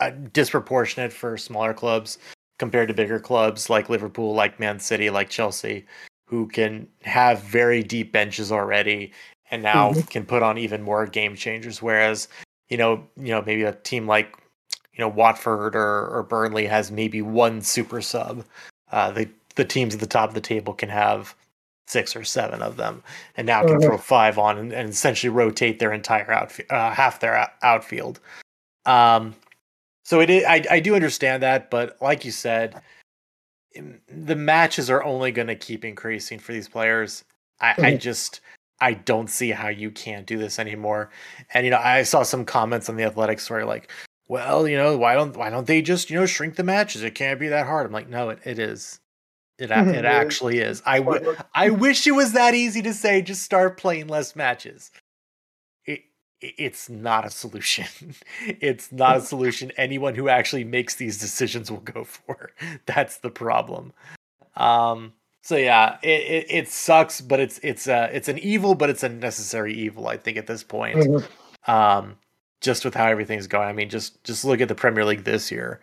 uh, disproportionate for smaller clubs compared to bigger clubs like Liverpool, like Man City, like Chelsea, who can have very deep benches already and now mm-hmm. can put on even more game changers. Whereas, you know, you know, maybe a team like you know Watford or, or Burnley has maybe one super sub. Uh, the the teams at the top of the table can have six or seven of them, and now can throw five on and, and, essentially rotate their entire outfield, uh, half their outfield. Um, so it is, I, I do understand that, but like you said, the matches are only going to keep increasing for these players. I, I just I don't see how you can't do this anymore. And you know, I saw some comments on the athletics story like, well, you know, why don't why don't they just, you know, shrink the matches? It can't be that hard. I'm like, no, it, it is. It <laughs> it actually is. I, w- I wish it was that easy to say. Just start playing less matches. It it's not a solution. <laughs> it's not a solution. Anyone who actually makes these decisions will go for. <laughs> That's the problem. Um. So yeah, it, it, it sucks, but it's it's uh it's an evil, but it's a necessary evil. I think at this point. Mm-hmm. Um. Just with how everything's going. I mean, just just look at the Premier League this year,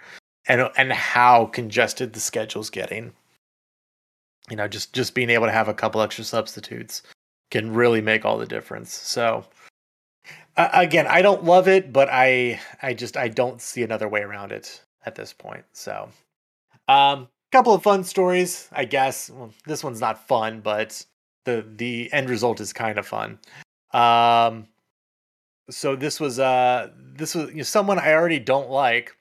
and and how congested the schedule's getting you know, just just being able to have a couple extra substitutes can really make all the difference. So uh, again, I don't love it, but I I just I don't see another way around it at this point. So um couple of fun stories, I guess. Well, this one's not fun, but the the end result is kind of fun. Um so this was uh this was you know, someone I already don't like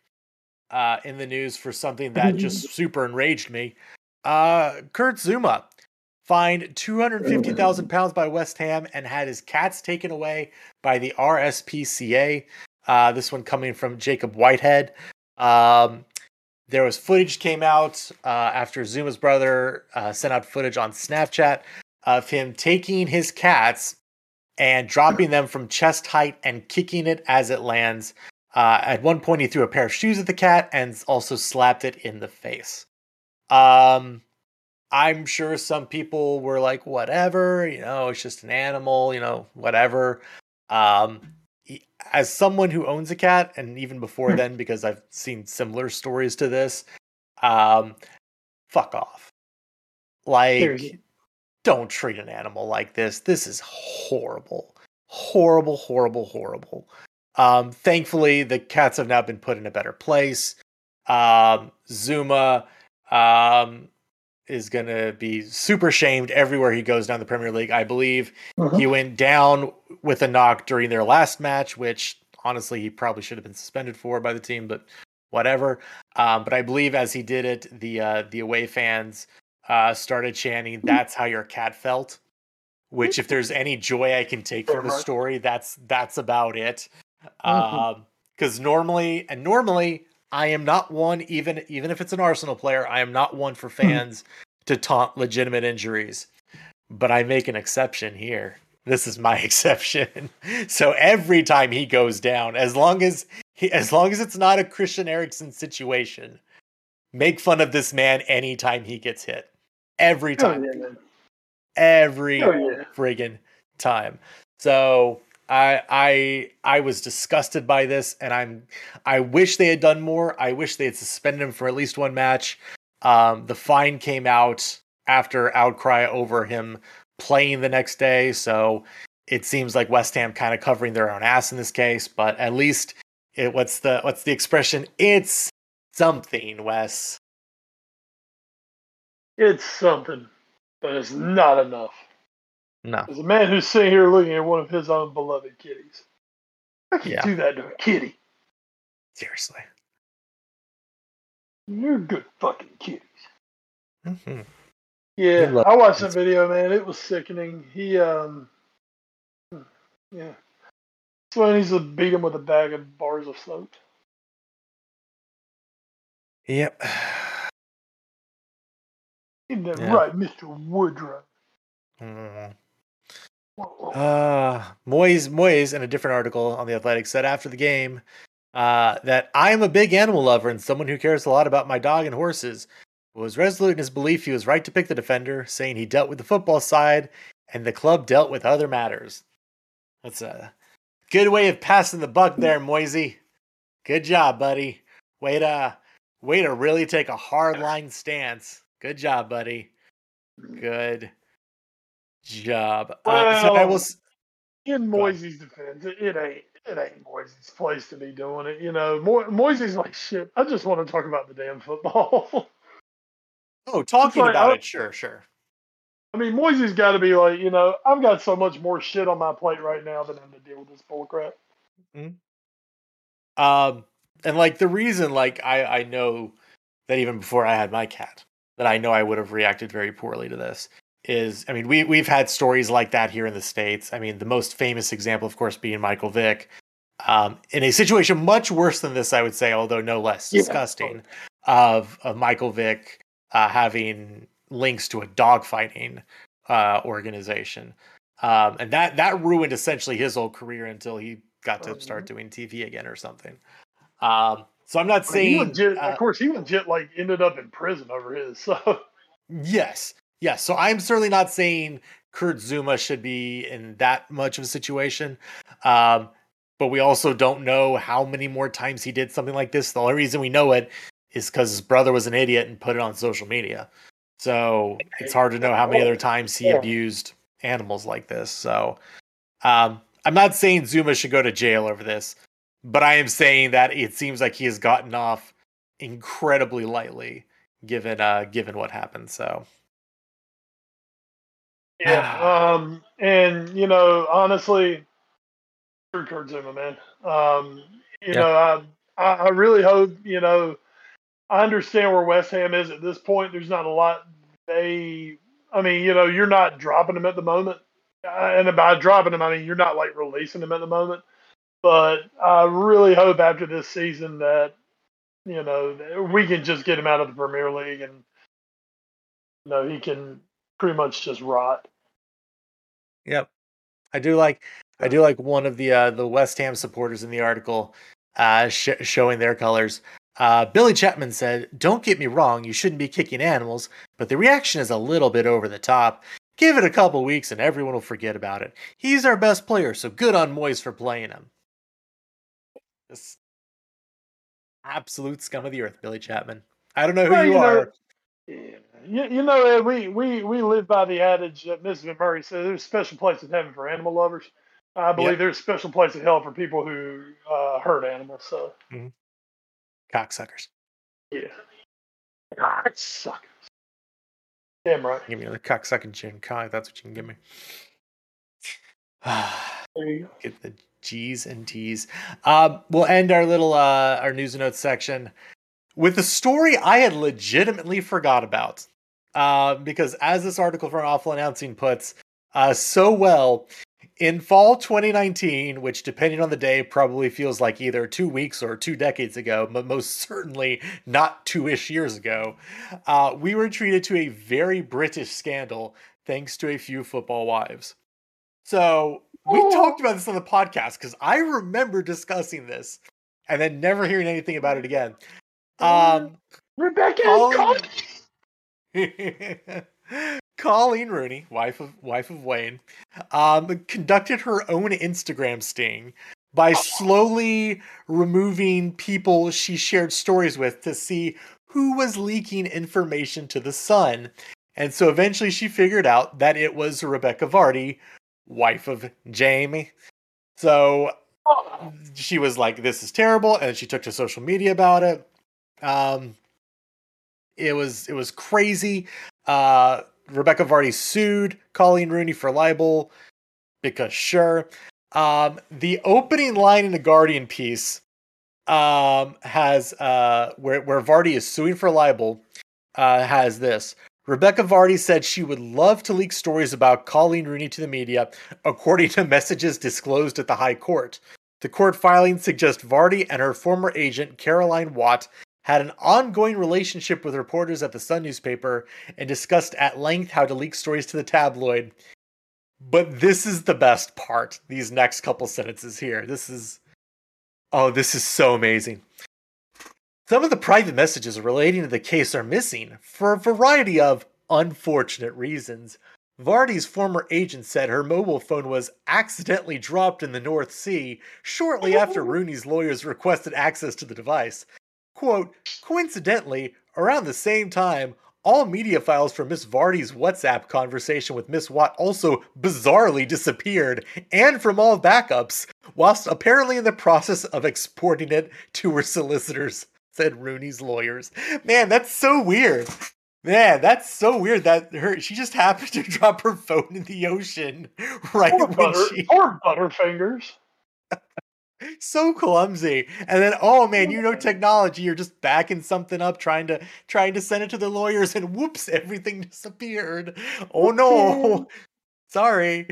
uh in the news for something that just <laughs> super enraged me uh, Kurt Zouma fined 250,000 pounds by West Ham and had his cats taken away by the RSPCA. Uh, this one coming from Jacob Whitehead. Um, there was footage came out uh, after Zouma's brother uh, sent out footage on Snapchat of him taking his cats and dropping them from chest height and kicking it as it lands. Uh, at one point, he threw a pair of shoes at the cat and also slapped it in the face. Um, I'm sure some people were like, whatever, you know, it's just an animal, you know, whatever. Um, as someone who owns a cat, and even before hmm. then, because I've seen similar stories to this, um, fuck off. Like, don't treat an animal like this. This is horrible. Horrible, horrible, horrible. Um, thankfully, the cats have now been put in a better place. Um, Zouma um, is going to be super shamed everywhere he goes down the Premier League. I believe uh-huh. he went down with a knock during their last match, which honestly he probably should have been suspended for by the team, but whatever. Um, but I believe as he did it, the uh, the away fans uh, started chanting, "That's how your cat felt." Which, if there's any joy I can take from the story, that's that's about it. Um because mm-hmm. um, normally, and normally, I am not one, even even if it's an Arsenal player, I am not one for hmm. fans to taunt legitimate injuries. But I make an exception here. This is my <laughs> exception. so every time he goes down, as long as he, as long as it's not a Christian Eriksen situation, make fun of this man anytime he gets hit. Every time. Oh, yeah, every oh, yeah. friggin' time. So I I I was disgusted by this, and I'm I wish they had done more. I wish they had suspended him for at least one match. Um, the fine came out after outcry over him playing the next day, so it seems like West Ham kind of covering their own ass in this case. But at least it what's the what's the expression? It's something, Wes. It's something, but it's not enough. No. There's a man who's sitting here looking at one of his own beloved kitties. I can yeah. do that to a kitty. Seriously. You're good fucking kitties. Mm-hmm. Yeah, I watched the video, man. It was sickening. He, um, yeah. So needs to beat him with a bag of bars of soap. Yep. Isn't that yeah. right, Mr. Woodruff? Mm. Uh, Moyes, Moyes, in a different article on the Athletic, said after the game uh, that I am a big animal lover and someone who cares a lot about my dog and horses. Was resolute in his belief he was right to pick the defender, saying he dealt with the football side and the club dealt with other matters. That's a good way of passing the buck there, Moisey. Good job, buddy. Way to way to really take a hard line stance. Good job, buddy. Good job. Well, uh, so I will. In Moisey's defense, it, it, ain't it ain't Moisey's place to be doing it. You know, Mo- Moisey's like shit. I just want to talk about the damn football. <laughs> oh, talking like, about I, it, sure, sure. I mean, Moisey's got to be like, you know, I've got so much more shit on my plate right now than I'm to deal with this bullcrap. Mm-hmm. Um, and like the reason, like I I know that even before I had my cat, that I know I would have reacted very poorly to this is I mean we we've had stories like that here in the states. I mean the most famous example of course being Michael Vick um, in a situation much worse than this I would say although no less disgusting yeah. of of Michael Vick uh, having links to a dogfighting uh, organization. Um, and that that ruined essentially his whole career until he got to start doing TV again or something. Um, so I'm not saying, legit, uh, of course, he legit like ended up in prison over his. <laughs> So yes, Yes, so I'm certainly not saying Kurt Zouma should be in that much of a situation. Um, but we also don't know how many more times he did something like this. The only reason we know it is because his brother was an idiot and put it on social media. So it's hard to know how many other times he abused animals like this. So um, I'm not saying Zouma should go to jail over this, but I am saying that it seems like he has gotten off incredibly lightly given uh, given what happened. So yeah. Um, and you know, honestly, Kurt Zouma, man. Um, you yeah. know, I I really hope you know. I understand where West Ham is at this point. There's not a lot they I mean, you know, you're not dropping them at the moment, and by dropping them, I mean you're not like releasing them at the moment. But I really hope after this season that you know we can just get him out of the Premier League and you know he can pretty much just rot. Yep. I do like I do like one of the uh, the West Ham supporters in the article uh, sh- showing their colors. Uh, Billy Chapman said, "Don't get me wrong, you shouldn't be kicking animals, but the reaction is a little bit over the top. Give it a couple weeks and everyone will forget about it. He's our best player, so good on Moyes for playing him." Just absolute scum of the earth, Billy Chapman. I don't know who Well, you, you know, are. Yeah. You, you know, Ed, we, we, we live by the adage that Mrs. Murray said there's a special place in heaven for animal lovers. I believe Yep. there's a special place in hell for people who uh, hurt animals. So, Cocksuckers. yeah. cocksuckers. suckers. Damn right. Give me the cocksucking chin cock. That's what you can give me. <sighs> There you go. Get the G's and T's. Um, we'll end our little uh, our news and notes section with a story I had legitimately forgot about. Uh, because as this article from Awful Announcing puts uh, so well, in fall 2019, which depending on the day probably feels like either two weeks or two decades ago, but most <laughs> certainly not two ish years ago, uh, we were treated to a very British scandal thanks to a few football wives. So we Oh. talked about this on the podcast because I remember discussing this and then never hearing anything about it again. Um, Rebecca Oh. <laughs> Colleen Rooney, wife of wife of Wayne, um, conducted her own Instagram sting by slowly removing people she shared stories with to see who was leaking information to the Sun. And so eventually she figured out that it was Rebecca Vardy, wife of Jamie. So she was like, "This is terrible," and she took to social media about it. Um, it was it was crazy. Uh, Rebecca Vardy sued Colleen Rooney for libel because sure. Um, the opening line in the Guardian piece um, has uh, where where Vardy is suing for libel uh, has this. Rebecca Vardy said she would love to leak stories about Colleen Rooney to the media, according to <laughs> messages disclosed at the High Court. The court filing suggests Vardy and her former agent, Caroline Watt, had an ongoing relationship with reporters at the Sun newspaper and discussed at length how to leak stories to the tabloid. But this is the best part, these next couple sentences here. This is. Oh, this is so amazing. Some of the private messages relating to the case are missing for a variety of unfortunate reasons. Vardy's former agent said her mobile phone was accidentally dropped in the North Sea shortly after <laughs> Rooney's lawyers requested access to the device. Quote, coincidentally, around the same time, all media files from Miss Vardy's WhatsApp conversation with Miss Watt also bizarrely disappeared, and from all backups, whilst apparently in the process of exporting it to her solicitors, said Rooney's lawyers. Man, that's so weird. Man, that's so weird that her she just happened to drop her phone in the ocean <laughs> right Poor, when butter, she poor Butterfingers. So clumsy. And then oh man you know technology you're just backing something up trying to trying to send it to the lawyers and whoops everything <laughs> disappeared. Oh no. <laughs> Sorry.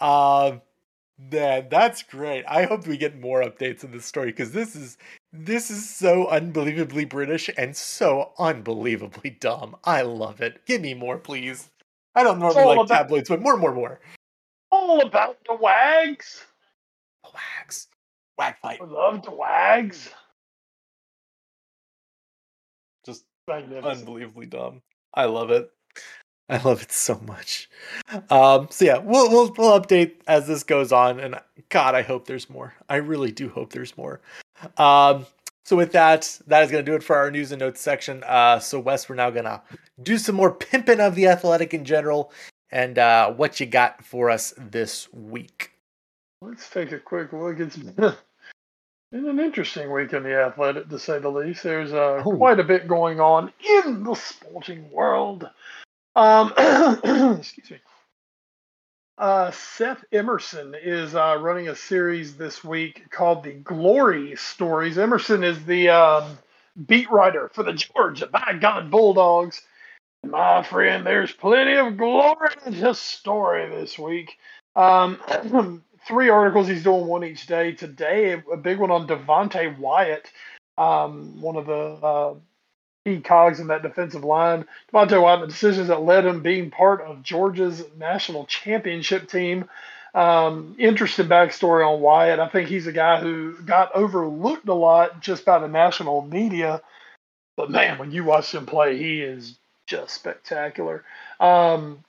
Um man that's great. I hope we get more updates in this story because this is this is so unbelievably british and so unbelievably dumb. I love it. Give me more please. I don't normally all like about- tabloids but more more more. All about the wags. the wags wag fight I love the wags. just unbelievably dumb. I love it. <laughs> I love it so much. Um, so yeah, we'll we'll we'll update as this goes on, and God, I hope there's more. I really do hope there's more. Um, so with that, that is going to do it for our news and notes section. Uh, so Wes, we're now gonna do some more pimping of the athletic in general, and uh, what you got for us this week. Let's take a quick look. It's <laughs> been an interesting week in the athletic, to say the least. There's uh, Oh. quite a bit going on in the sporting world. Um, <clears throat> excuse me. Uh, Seth Emerson is uh, running a series this week called the Glory Stories. Emerson is the um, beat writer for the <laughs> Georgia by God Bulldogs. My friend, there's plenty of glorious story this week. Um, <clears throat> three articles. He's doing one each day. Today, a big one on Devonte Wyatt, um, one of the uh, key cogs in that defensive line. Devonte Wyatt, the decisions that led him being part of Georgia's national championship team. Um, interesting backstory on Wyatt. I think he's a guy who got overlooked a lot just by the national media. But man, when you watch him play, he is just spectacular. Um,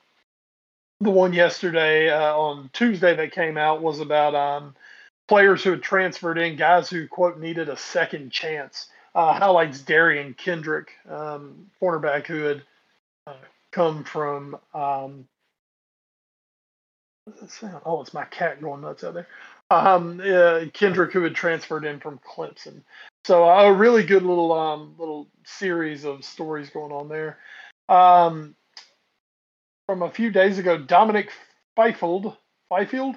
the one yesterday uh, on Tuesday that came out was about um, players who had transferred in, guys who quote needed a second chance. Uh, highlights Derion Kendrick, um, cornerback who had uh, come from. Um, oh, it's my cat going nuts out there. Um, uh, Kendrick, who had transferred in from Clemson. So a really good little um, little series of stories going on there. From a few days ago, Dominic Fifield, Fifield,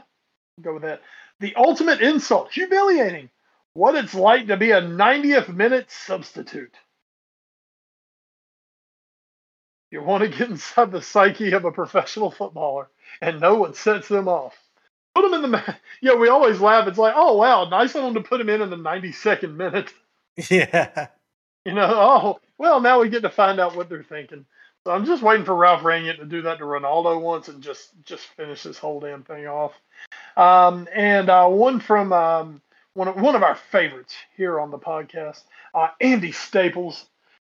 go with that. The ultimate insult, humiliating. What it's like to be a 90th minute substitute. You want to get inside the psyche of a professional footballer and know what sets them off. Put them in the, ma- <laughs> yeah. We always laugh. It's like, oh wow, nice of them to put him in in the 92nd minute. <laughs> Yeah. You know, oh well, now we get to find out what they're thinking. So I'm just waiting for Ralf Rangnick to do that to Ronaldo once and just just finish this whole damn thing off. Um, and uh, one from um, one of one of our favorites here on the podcast, uh, Andy Staples.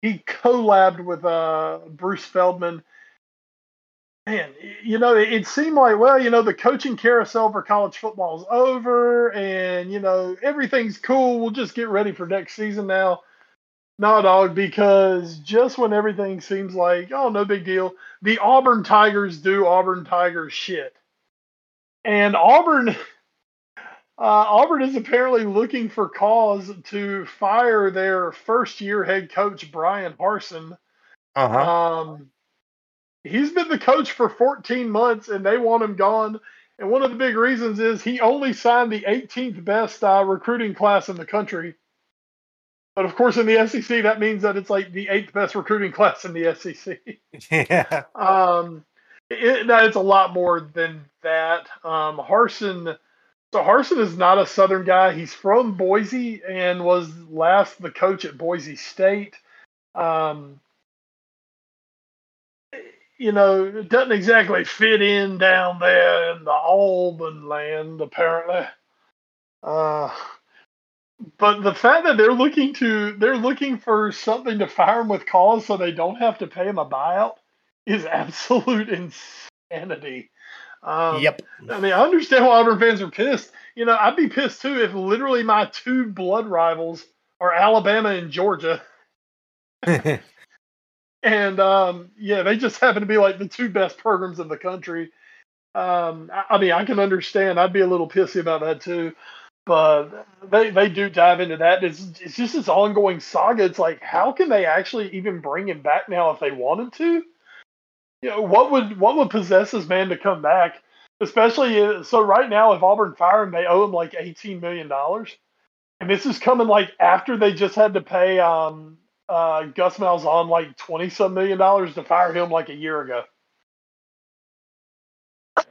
He collabed with uh, Bruce Feldman. Man, you know, it, it seemed like well, you know, the coaching carousel for college football is over, and you know, everything's cool. We'll just get ready for next season now. No, dog, because just when everything seems like, oh, no big deal, the Auburn Tigers do Auburn Tigers shit. And Auburn, <laughs> uh, Auburn is apparently looking for cause to fire their first year head coach, Bryan Harsin. Uh-huh. Um, he's been the coach for 14 months and they want him gone. And one of the big reasons is he only signed the 18th best uh, recruiting class in the country. But of course, in the SEC, that means that it's like the eighth best recruiting class in the SEC. <laughs> yeah. Um, it, that it's a lot more than that. Um, Harsin, so Harsin is not a Southern guy. He's from Boise and was last the coach at Boise State. Um, you know, it doesn't exactly fit in down there in the Auburn land, apparently. Uh, but the fact that they're looking to they're looking for something to fire him with cause so they don't have to pay him a buyout is <laughs> absolute insanity. Um, yep. I mean, I understand why Auburn fans are pissed. You know, I'd be pissed too if literally my two blood rivals are Alabama and Georgia. <laughs> and um, yeah, they just happen to be like the two best programs in the country. Um, I, I mean, I can understand. I'd be a little pissy about that too but they they do dive into that. It's it's just this ongoing saga. It's like how can they actually even bring him back now if they wanted to? You know what would what would possess this man to come back? Especially uh, so right now, if Auburn fire him, they owe him like eighteen million dollars, and this is coming like after they just had to pay um uh Gus Malzahn like twenty some million dollars to fire him like a year ago.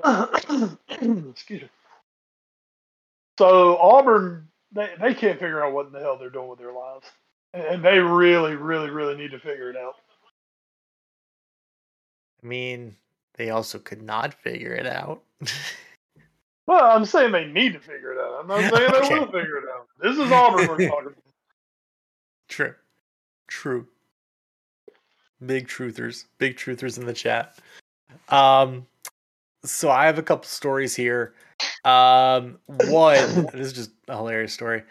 <coughs> Excuse me. So Auburn, they, they can't figure out what in the hell they're doing with their lives, and they really, really, really need to figure it out. I mean, they also could not figure it out. <laughs> well, I'm saying they need to figure it out. I'm not saying they <laughs> will figure it out. This is Auburn we're talking about. True. True. Big truthers. Big truthers in the chat. Um so I have a couple stories here. Um, <coughs> one, this is just a hilarious story.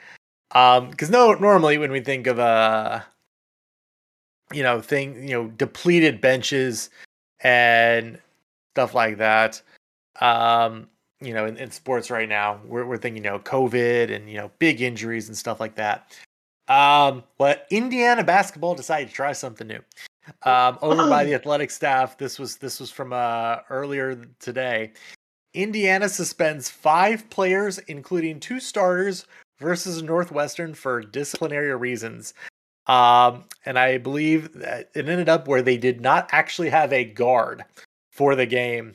Um, because no, normally when we think of uh, you know, thing, you know, depleted benches and stuff like that. Um, you know, in, in sports right now, we're we're thinking, you know, COVID and you know, big injuries and stuff like that. Um, but Indiana basketball decided to try something new. Um, over by <coughs> the athletic staff, this was this was from uh earlier today. Indiana suspends five players, including two starters, versus Northwestern for disciplinary reasons. Um, and I believe it ended up where they did not actually have a guard for the game,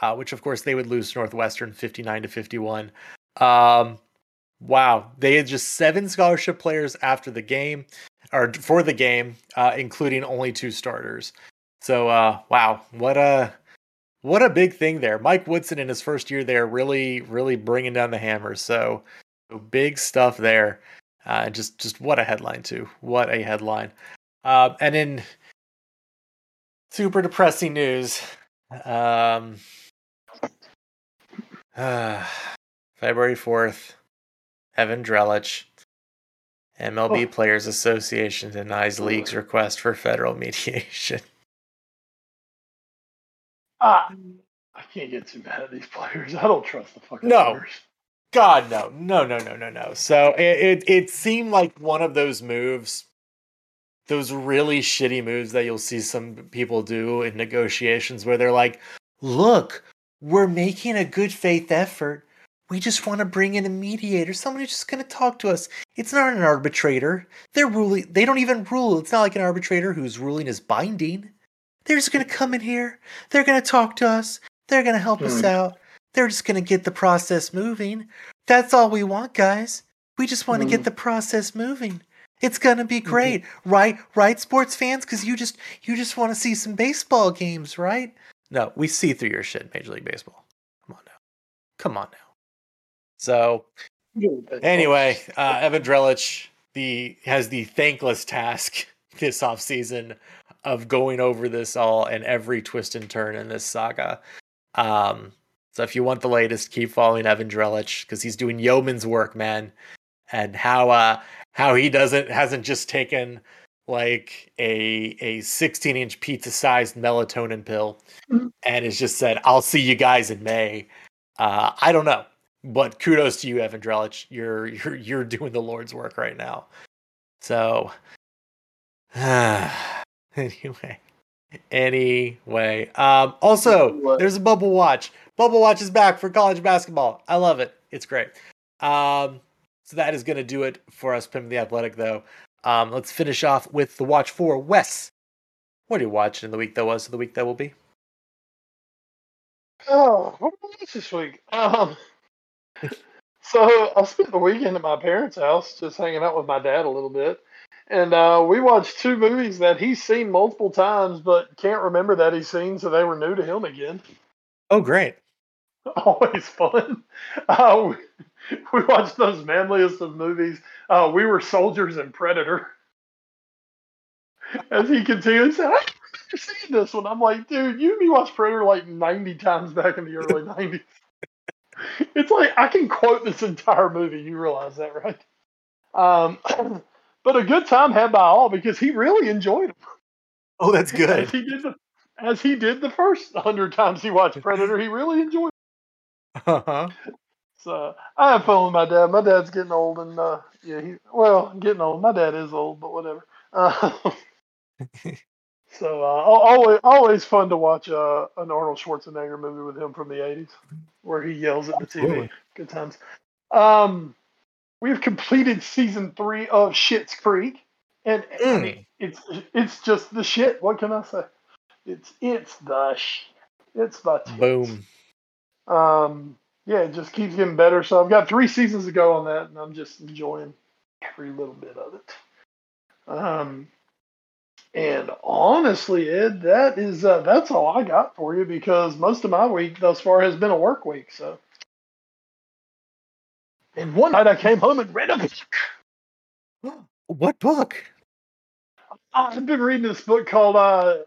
uh, which of course they would lose Northwestern 59 to 51. Um, wow, they had just seven scholarship players after the game or for the game, uh, including only two starters. So uh, wow, what a what a big thing there. Mike Woodson in his first year there, really, really bringing down the hammer. So, so big stuff there. Uh, just, just what a headline too. What a headline. Uh, and in super depressing news, um, uh, <sighs> February fourth, Evan Drellich, MLB oh. Players Association denies league's request for federal <laughs> mediation. Ah, I can't get too mad at these players. I don't trust the fucking no. players. God, no, no, no, no, no, no. So it, it it seemed like one of those moves, those really shitty moves that you'll see some people do in negotiations, where they're like, "Look, we're making a good faith effort. We just want to bring in a mediator, someone who's just going to talk to us. It's not an arbitrator. They're ruling. They don't even rule. It's not like an arbitrator whose ruling is binding. They're just going to come in here. They're going to talk to us. They're going to help mm. us hmm. out. They're just going to get the process moving. That's all we want, guys. We just want to mm. get the process moving. It's going to be mm-hmm. great. Mm-hmm. Right? Right sports fans cuz you just you just want to see some baseball games, right? No, we see through your shit, Major League Baseball. Come on now. Come on now. So anyway, uh, Evan Drellich the has the thankless task <laughs> this offseason of going over this all and every twist and turn in this saga. Um, so if you want the latest, keep following Evan Drellich because he's doing yeoman's work, man. And how uh how he doesn't hasn't just taken like a a 16 inch pizza sized melatonin pill mm-hmm. and has just said, I'll see you guys in May. Uh, I don't know. But kudos to you, Evan Drellich. You're you're you're doing the Lord's work right now. So <sighs> <laughs> anyway. Anyway. Um also there's a bubble watch. Bubble watch is back for college basketball. I love it. It's great. Um so that is gonna do it for us, Pim the Athletic, though. Um, let's finish off with the watch for Wes. What are you watching in the week that was the week that will be? Oh, what was this week? Um <laughs> so I spent the weekend at my parents' house just hanging out with my dad a little bit. And uh, we watched two movies that he's seen multiple times but can't remember that he's seen, so they were new to him again. Oh, great. <laughs> Always fun. <laughs> Uh, we, we, watched those manliest of movies. Uh, we were soldiers and Predator. <laughs> As he continued, said, I've seen this one. I'm like, dude, you and me watched Predator like 90 times back in the early 90s. it's like I can quote this entire movie. You realize that, right? Um, <clears throat> but a good time had by all because he really enjoyed them. Oh, that's <laughs> good. As he did the, as he did the first hundred times he watched <laughs> Predator, he really enjoyed. Uh-huh. So I have fun with my dad. My dad's getting old, and uh, yeah, he well getting old. My dad is old, but whatever. Uh, <laughs> so uh, always always fun to watch uh, an Arnold Schwarzenegger movie with him from the '80s, where he yells at the TV. Good times. Um, we've completed season three of Schitt's Creek, and mm. I mean, it's it's just the shit. What can I say? It's it's the shit. It's the tits. boom. Um, yeah, it just keeps getting better. So I've got three seasons to go on that, and I'm just enjoying every little bit of it. Um, and honestly, Ed, that is uh, that's all I got for you because most of my week thus far has been a work week. So and one night I came home and read a book. <gasps> What book? I've been reading this book called uh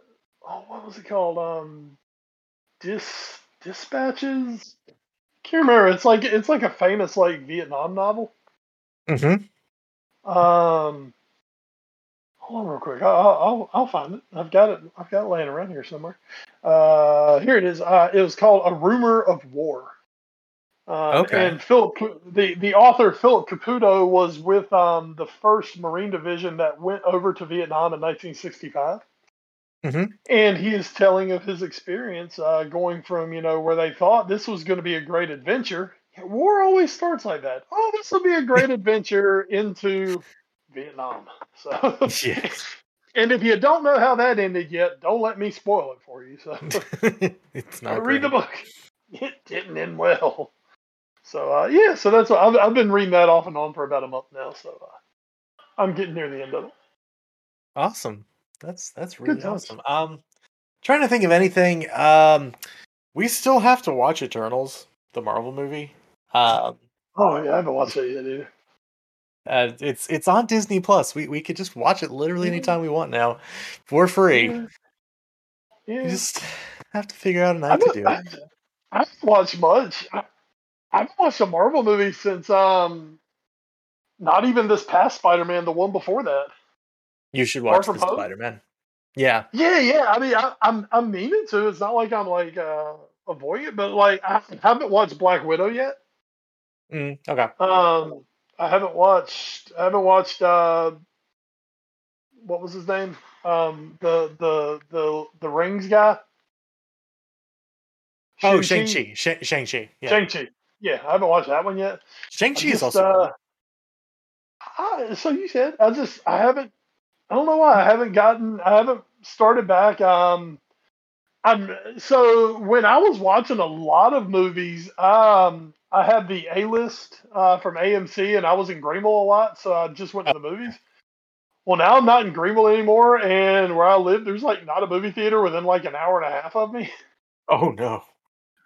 oh what was it called? Um Dis Dispatches? Can't remember. It's like it's like a famous like Vietnam novel. Mm-hmm. Um hold on real quick. I'll, I'll I'll find it. I've got it I've got it laying around here somewhere. Uh here it is. Uh it was called A Rumor of War. Uh, okay. And Philip, the, the author Philip Caputo was with um, the first Marine Division that went over to Vietnam in 1965. Mm-hmm. And he is telling of his experience uh, going from, you know, where they thought this was going to be a great adventure. War always starts like that. Oh, this will be a great <laughs> adventure into Vietnam. So Yes. <laughs> and if you don't know how that ended yet, don't let me spoil it for you. So <laughs> it's not read the book. It didn't end well. So uh, yeah, so that's what I've, I've been reading that off and on for about a month now. So uh, I'm getting near the end of it. Awesome. That's that's really awesome. Um trying to think of anything. Um we still have to watch Eternals, the Marvel movie. Um Oh yeah, I haven't watched it yet either. uh, it's it's on Disney Plus. We we could just watch it literally Yeah. anytime we want now for free. Yeah. You Yeah. just have to figure out a I night to do I, it. I haven't watched much. I, I haven't watched a Marvel movie since um, not even this past Spider Man, the one before that. You should watch the Spider Man. Yeah. Yeah, yeah. I mean, I, I'm I'm meaning to. It's not like I'm like uh, avoiding it, but like I haven't watched Black Widow yet. Mm, okay. Um, I haven't watched. I haven't watched. Uh, what was his name? Um, the the the the rings guy. Oh, Shang-Chi? Shang Chi. Shang Chi. Yeah. Shang Chi. Yeah, I haven't watched that one yet. Shang Chi is also. uh, I, so you said I just I haven't I don't know why I haven't gotten I haven't started back. Um, I'm so when I was watching a lot of movies, um, I had the A list uh, from AMC, and I was in Greenville a lot, so I just went to the movies. Well, now I'm not in Greenville anymore, and where I live, there's like not a movie theater within like an hour and a half of me. oh no.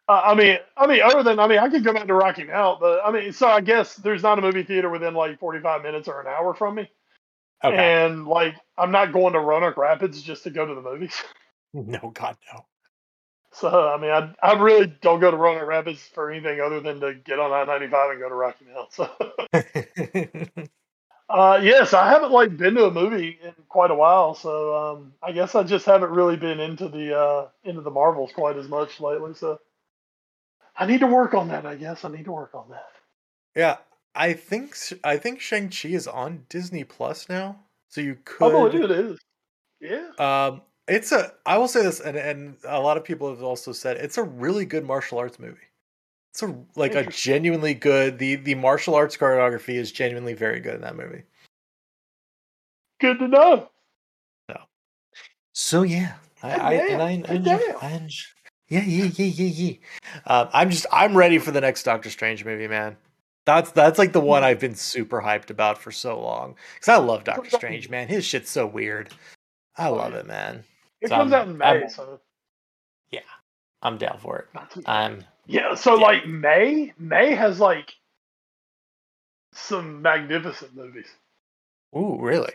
Uh, I mean, I mean, other than I mean, I could go back to Rocky Mount, but I mean, so I guess there's not a movie theater within like 45 minutes or an hour from me, Okay. and like I'm not going to Roanoke Rapids just to go to the movies. <laughs> no, God no. So I mean, I I really don't go to Roanoke Rapids for anything other than to get on I-95 and go to Rocky Mount. So <laughs> uh, yes, I haven't like been to a movie in quite a while, so um, I guess I just haven't really been into the uh, into the Marvels quite as much lately. So I need to work on that. I guess I need to work on that. yeah, I think I think Shang Chi is on Disney Plus now, so you I believe could. it is. Yeah. Um, it's a. I will say this, and and a lot of people have also said it's a really good martial arts movie. It's a like a genuinely good. The the martial arts choreography is genuinely very good in that movie. Good to know. So yeah, I, Good I and I, I, good enjoy, damn. I enjoy, yeah, yeah, yeah, yeah, yeah. Um, I'm just I'm ready for the next Doctor Strange movie, man. That's that's like the one I've been super hyped about for so long because I love Doctor Strange, man. His shit's so weird. I Oh, love it, man. It So comes I'm- out in May, I'm- so yeah, I'm down for it. I'm Yeah, so Yeah. like May, May has like some magnificent movies. ooh really?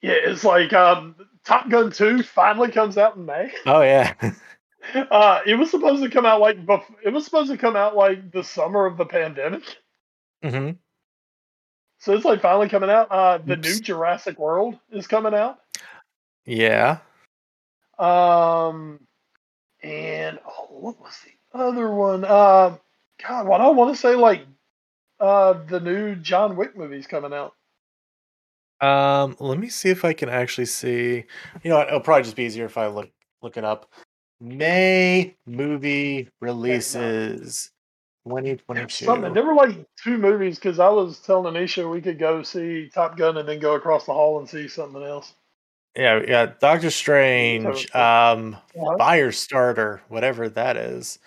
Yeah, it's like um, Top Gun Two finally comes out in May. Oh yeah, <laughs> Uh, it was supposed to come out like bef- it was supposed to come out like the summer of the pandemic. hmm So it's like finally coming out. Uh, the Oops. new Jurassic World is coming out. yeah. Um, and oh, what was the other one? Um, God, what I want to say like uh, the new John Wick movie's coming out. Um, let me see if I can actually see. You know what? It'll probably just be easier if I look look it up. May movie releases twenty twenty Something. two. There were like two movies because I was telling Anisha we could go see Top Gun and then go across the hall and see something else. Yeah, yeah. Doctor Strange, um, What? Firestarter, whatever that is.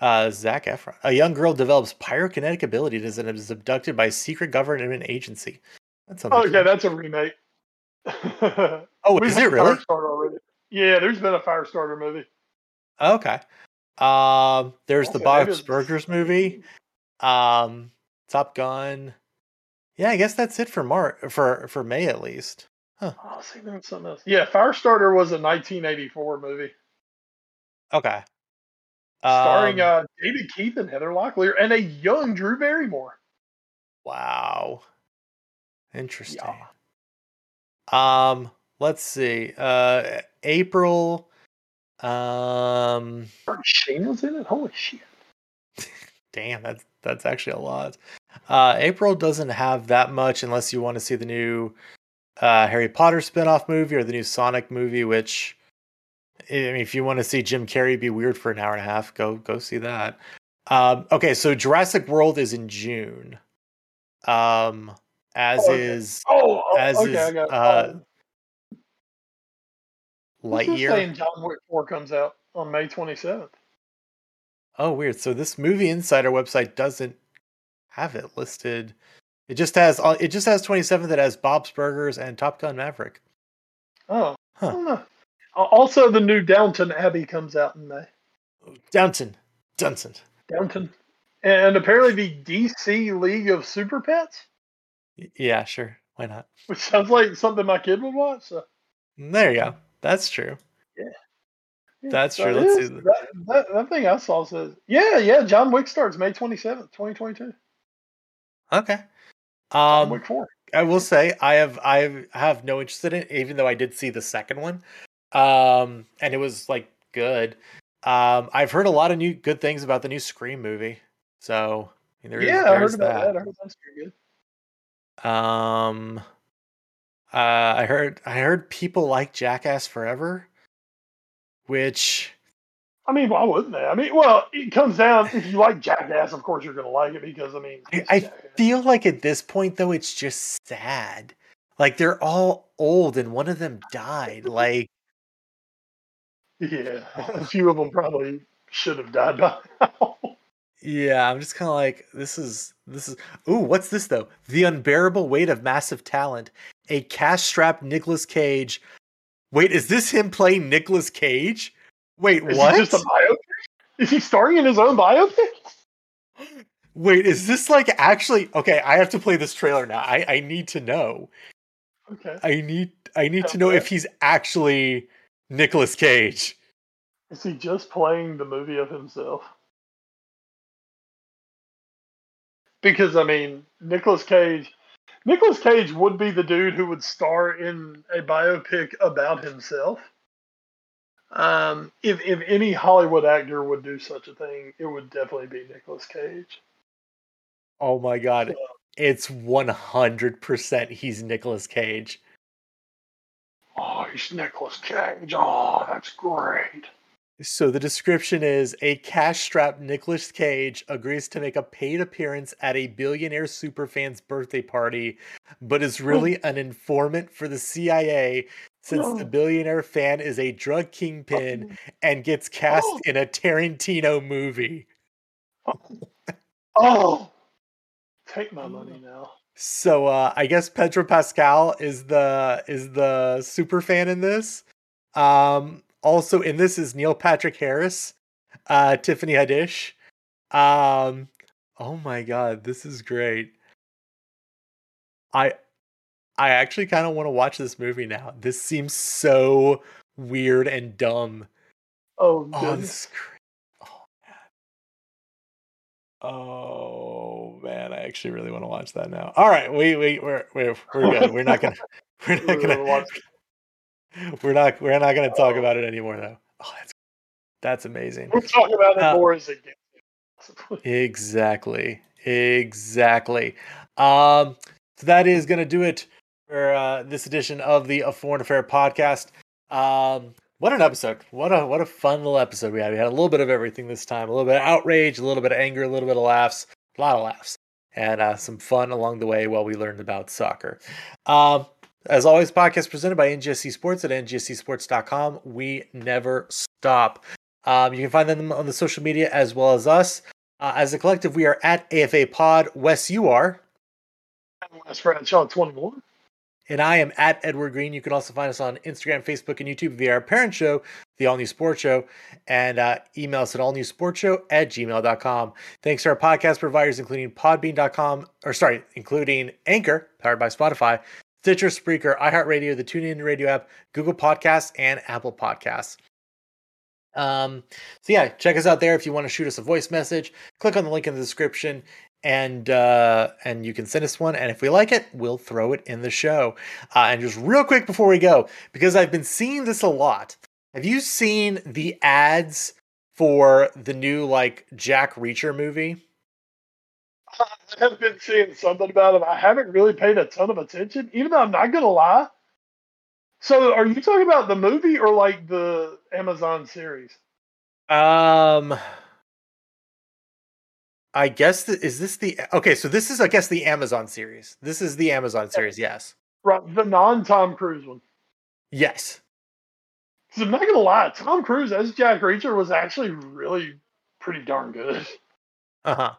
Uh, Zac Efron. A young girl develops pyrokinetic abilities and is abducted by a secret government agency. That's something. Okay, that's a remake. <laughs> oh, We've is it really? Already. Yeah, there's been a Firestarter movie. Okay. Um, there's the Also, Bob's Burgers movie. Um, Top Gun. Yeah, I guess that's it for Mar for for May at least. Oh, see, there was something else. Yeah, Firestarter was a 1984 movie Okay. starring Um, uh, David Keith and Heather Locklear and a young Drew Barrymore. Wow. Interesting. Um, let's see. Uh April um was in it. Holy shit! <laughs> damn, that's that's actually a lot. Uh April doesn't have that much unless you want to see the new uh Harry Potter spin-off movie or the new Sonic movie, which I mean if you want to see Jim Carrey be weird for an hour and a half, go go see that. Um okay, so Jurassic World is in June. Um as Oh, okay. is Oh, oh, As okay, is, I got uh, is Lightyear. saying John Wick 4 comes out on May 27th. Oh, weird. So this movie insider website doesn't have it listed. It just has it just has 27 that has Bob's Burgers and Top Gun Maverick. Oh, Huh. Also, the new Downton Abbey comes out in May. Downton. Dunton. Downton. And apparently the DC League of Super Pets, Yeah, sure. Why not? which sounds like something my kid would watch. So, There you go. That's true. yeah, That's so true. Let's is. see That, that, that thing I saw says, yeah, yeah, John Wick starts May 27th, 2022. Okay. John Um Wick 4. I will say I have I have no interest in it, even though I did see the second one, um, and it was like good. Um, I've heard a lot of new good things about the new Scream movie, so I mean, there is yeah, I heard about that. I heard that's pretty good. Um, uh, I heard I heard people like Jackass Forever, which I mean, why wouldn't they? I mean, well, it comes down if you like Jackass, of course you're going to like it because I mean, I- I feel like at this point though it's just sad. Like they're all old and one of them died. <laughs> Like yeah, a few of them probably should have died by now. Yeah, I'm just kind of like this is this is ooh, what's this though? The unbearable weight of massive talent. A cash-strapped Nicolas Cage. Wait, is this him playing Nicolas Cage? Wait, Is what? he just a biopic? Is he starring in his own biopic? Wait, is this like actually okay, I have to play this trailer now. I I need to know. Okay. I need I need to know if he's actually Nicolas Cage. Is he just playing the movie of himself? Because I mean, Nicolas Cage, Nicolas Cage would be the dude who would star in a biopic about himself. Um, if if any Hollywood actor would do such a thing, it would definitely be Nicholas Cage. Oh my god. It's 100% he's Nicholas Cage. Oh, he's Nicholas Cage. Oh, that's great. So the description is a cash-strapped Nicolas Cage agrees to make a paid appearance at a billionaire superfan's birthday party, but is really an informant for the CIA since the Oh. billionaire fan is a drug kingpin and gets cast Oh. in a Tarantino movie. Oh, take my money now. So uh, I guess Pedro Pascal is the is the super fan in this. Um, also in this is Neil Patrick Harris, uh, Tiffany Haddish. Um, oh my god, this is great. I I actually kind of want to watch this movie now. This seems so weird and dumb. Oh, Oh, goodness. this is great. Oh man. Oh man, I actually really want to watch that now. All right, we we we're we're we're good. We're not gonna <laughs> we're not We're gonna watch- <laughs> we're not we're not gonna talk about it anymore though. Oh, that's that's amazing. We'll talk about it Uh, more as it gets. Exactly. Exactly. Um, so that is going to do it for uh, this edition of the A Foreign Affair podcast. Um, what an episode! What a what a fun little episode we had. We had a little bit of everything this time. A little bit of outrage, a little bit of anger, a little bit of laughs, a lot of laughs, and uh, some fun along the way while we learned about soccer. Um, as always, podcast presented by NGSC Sports at ngscsports.com. We never stop. Um, you can find them on the social media as well as us. Uh, as a collective, we are at AFA Pod. Wes, you are. Bradshaw 21. And I am at Edward Greene. You can also find us on Instagram, Facebook, and YouTube via our parent show, The All New Sports Show, and uh, email us at allnewsportsshow at gmail.com. Thanks to our podcast providers, including podbean.com, or sorry, including Anchor, powered by Spotify, Stitcher, Spreaker, iHeartRadio, the TuneIn Radio app, Google Podcasts, and Apple Podcasts. Um, so yeah, check us out there if you want to shoot us a voice message. Click on the link in the description and uh and you can send us one and if we like it we'll throw it in the show uh, and just real quick before we go because i've been seeing this a lot have you seen the ads for the new like jack reacher movie <laughs> I have been seeing something about it. I haven't really paid a ton of attention, even though I'm not going to lie. So, are you talking about the movie or like the Amazon series? um I guess is this the okay? So this is I guess the Amazon series. This is the Amazon series. Yes. Right, the non Tom Cruise one. Yes. 'Cause I'm not gonna lie, Tom Cruise as Jack Reacher was actually really pretty darn good. Uh huh.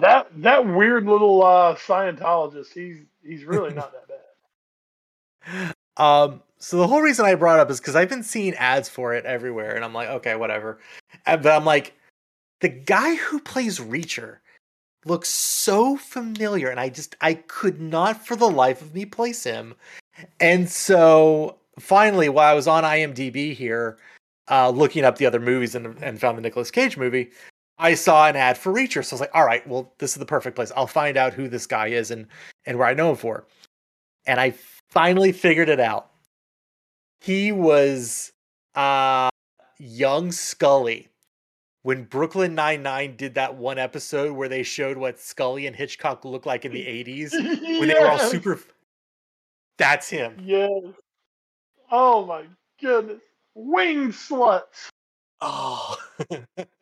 That that weird little uh, Scientologist, he's he's really not that bad. <laughs> Um. So the whole reason I brought it up is because I've been seeing ads for it everywhere, and I'm like, okay, whatever. But I'm like, the guy who plays Reacher looks so familiar, and I just I could not for the life of me place him. And so finally, while I was on IMDb here, uh, looking up the other movies and, and found the Nicolas Cage movie, I saw an ad for Reacher. So I was like, all right, well, this is the perfect place. I'll find out who this guy is and and where I know him for. And I finally figured it out. He was uh young Scully when Brooklyn Nine Nine did that one episode where they showed what Scully and Hitchcock looked like in the <laughs> '80s when they were all super. That's him. Yes. Oh my goodness. Wing sluts. Oh, <laughs>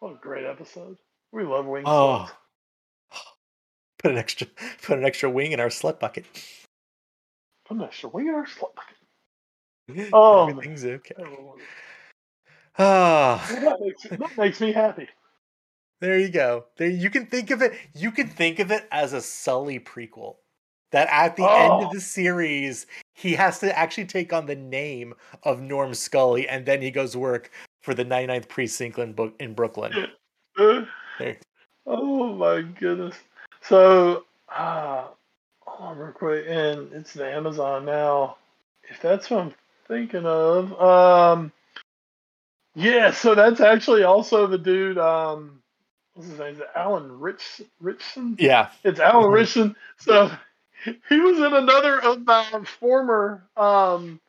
What a great episode. We love wing oh. <sighs> Put an extra, <laughs> put an extra wing in our slut bucket. Put an extra wing in our slut bucket. Oh, <laughs> everything's okay. <sighs> Ah. Well, that, makes, that makes me happy. There you go. There you can think of it. You can think of it as a Scully prequel. That at the end Oh. of the series, he has to actually take on the name of Norm Scully, and then he goes work for the 99th precinct in, Bo- in Brooklyn. <laughs> There. oh my goodness. So, uh, hold on real quick, and it's the Amazon now. If that's what I'm thinking of, um, yeah. So that's actually also the dude. Um, what's his name? Is it Alan Rich Ritchson? Yeah. It's Alan Mhm. Ritchson. So <laughs> he was in another of the former um,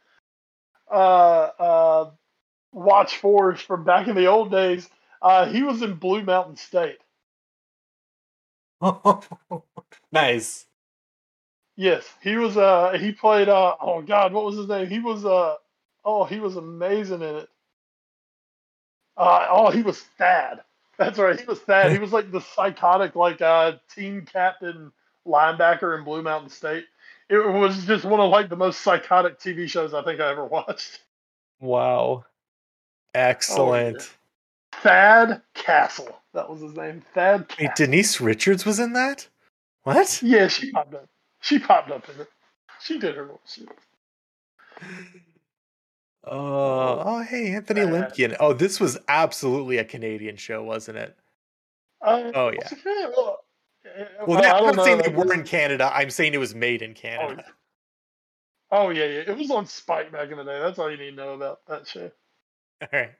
uh, uh, Watch Fours from back in the old days. Uh, he was in Blue Mountain State. <laughs> nice. Yes, he was. Uh, he played. Uh, oh God, what was his name? He was. Uh, oh, he was amazing in it. Uh, oh, he was Thad. That's right. He was Thad. He was like the psychotic, like uh, team captain linebacker in Blue Mountain State. It was just one of like the most psychotic TV shows I think I ever watched. Wow. Excellent. Thad Castle. That was his name. Thad. Wait, Denise Richards was in that? What? Yeah, she popped up. She popped up in it. She did her little shit. Oh, oh, hey, Anthony Thad. Limpkin. Oh, this was absolutely a Canadian show, wasn't it? Uh, Oh, yeah. Well, uh, Well, I that, I'm don't saying they were in Canada. I'm saying it was made in Canada. Oh yeah, yeah. It was on Spike back in the day. That's all you need to know about that show. All right.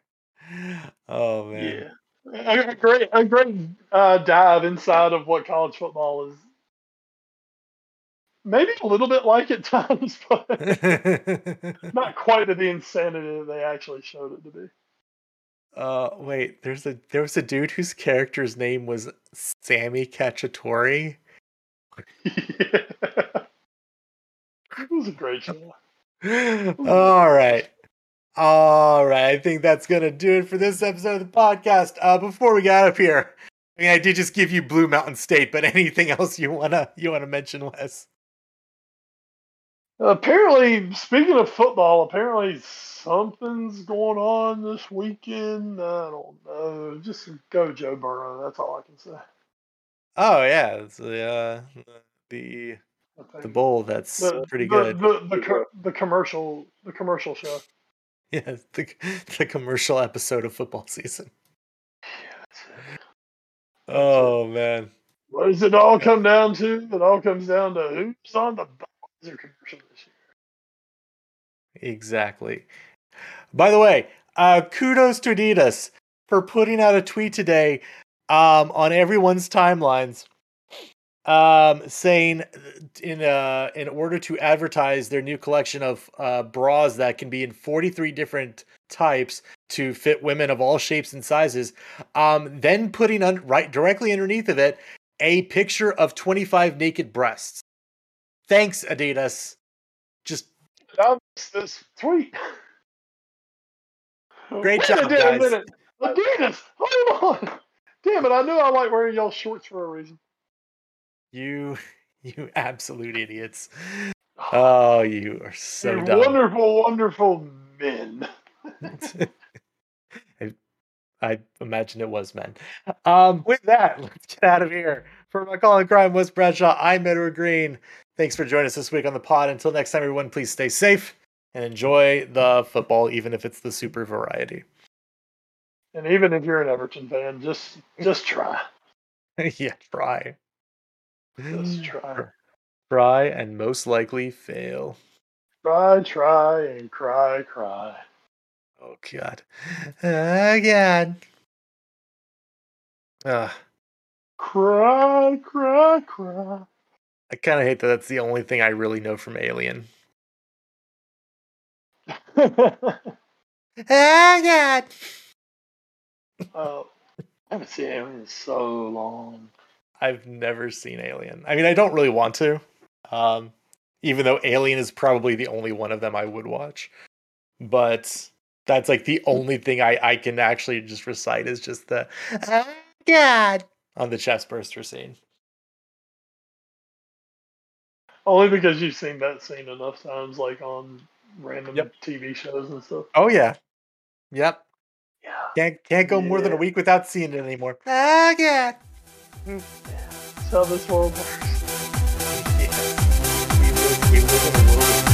Oh man. Yeah, a, great, a great uh, dive inside of what college football is. Maybe a little bit like at <laughs> times, but not <laughs> quite to the insanity that they actually showed it to be. uh, wait. There's a there was a dude whose character's name was Sammy Cacciatore. <laughs> yeah. It was a great show. All right. All right. I think that's going to do it for this episode of the podcast. Uh, before we get out of here, I mean, I did just give you Blue Mountain State, but <laughs> anything else you wanna you wanna mention, Wes? Apparently, speaking of football, apparently something's going on this weekend. I don't know. Just go Joe Burrow. That's all I can say. Oh yeah, it's the uh, the the bowl. That's The- pretty the, good. The, the, the commercial, the commercial show. <laughs> Yeah, the the commercial episode of football season. Oh man. What does it all come down to? It all comes down to who's on the Budweiser commercial this year. Exactly. By the way, uh, kudos to Adidas for putting out a tweet today um, on everyone's timelines um, saying in uh, in order to advertise their new collection of uh, bras that can be in 43 different types to fit women of all shapes and sizes, um, then putting un- right directly underneath of it a picture of 25 naked breasts. Thanks, Adidas. Just this, tweet. Great <laughs> Wait job, guys. Adidas, hold on. Damn it! I knew I like wearing y'all shorts for a reason. You, <laughs> you absolute idiots. <sighs> Oh, you are so you dumb. wonderful, wonderful men. <laughs> <laughs> I, I imagine it was men. Um, with that, let's get out of here. For my call and crime, Wes Bradshaw, I'm Edward Greene. Thanks for joining us this week on the pod. Until next time, everyone, please stay safe and enjoy the football, even if it's the super variety. And even if you're an Everton fan, just just try. yeah, try. Just mm. try. Try and most likely fail. Try, try, and cry, cry. Oh god. Oh god. Ugh. Cry, cry, cry. I kind of hate that that's the only thing I really know from Alien. <laughs> Oh god. oh, I haven't seen him in so long. I've never seen Alien. I mean, I don't really want to. Um, even though Alien is probably the only one of them I would watch. But that's like the only thing I, I can actually just recite is just the oh god on the chest burster scene. Only because you've seen that scene enough times, like on random Yep. TV shows and stuff. Oh yeah. Yep. Yeah. Can't can't go more than a week without seeing it anymore. Oh god. This world works. We live, in a world.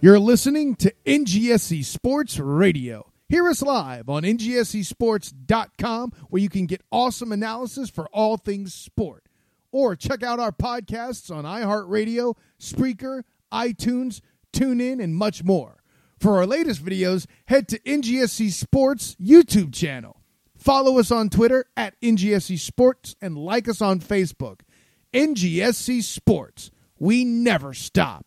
You're listening to NGSC Sports Radio. Hear us live on ngscsports.com where you can get awesome analysis for all things sport. Or check out our podcasts on iHeartRadio, Spreaker, iTunes, TuneIn, and much more. For our latest videos, head to NGSC Sports YouTube channel. Follow us on Twitter at NGSC Sports and like us on Facebook. NGSC Sports. We never stop.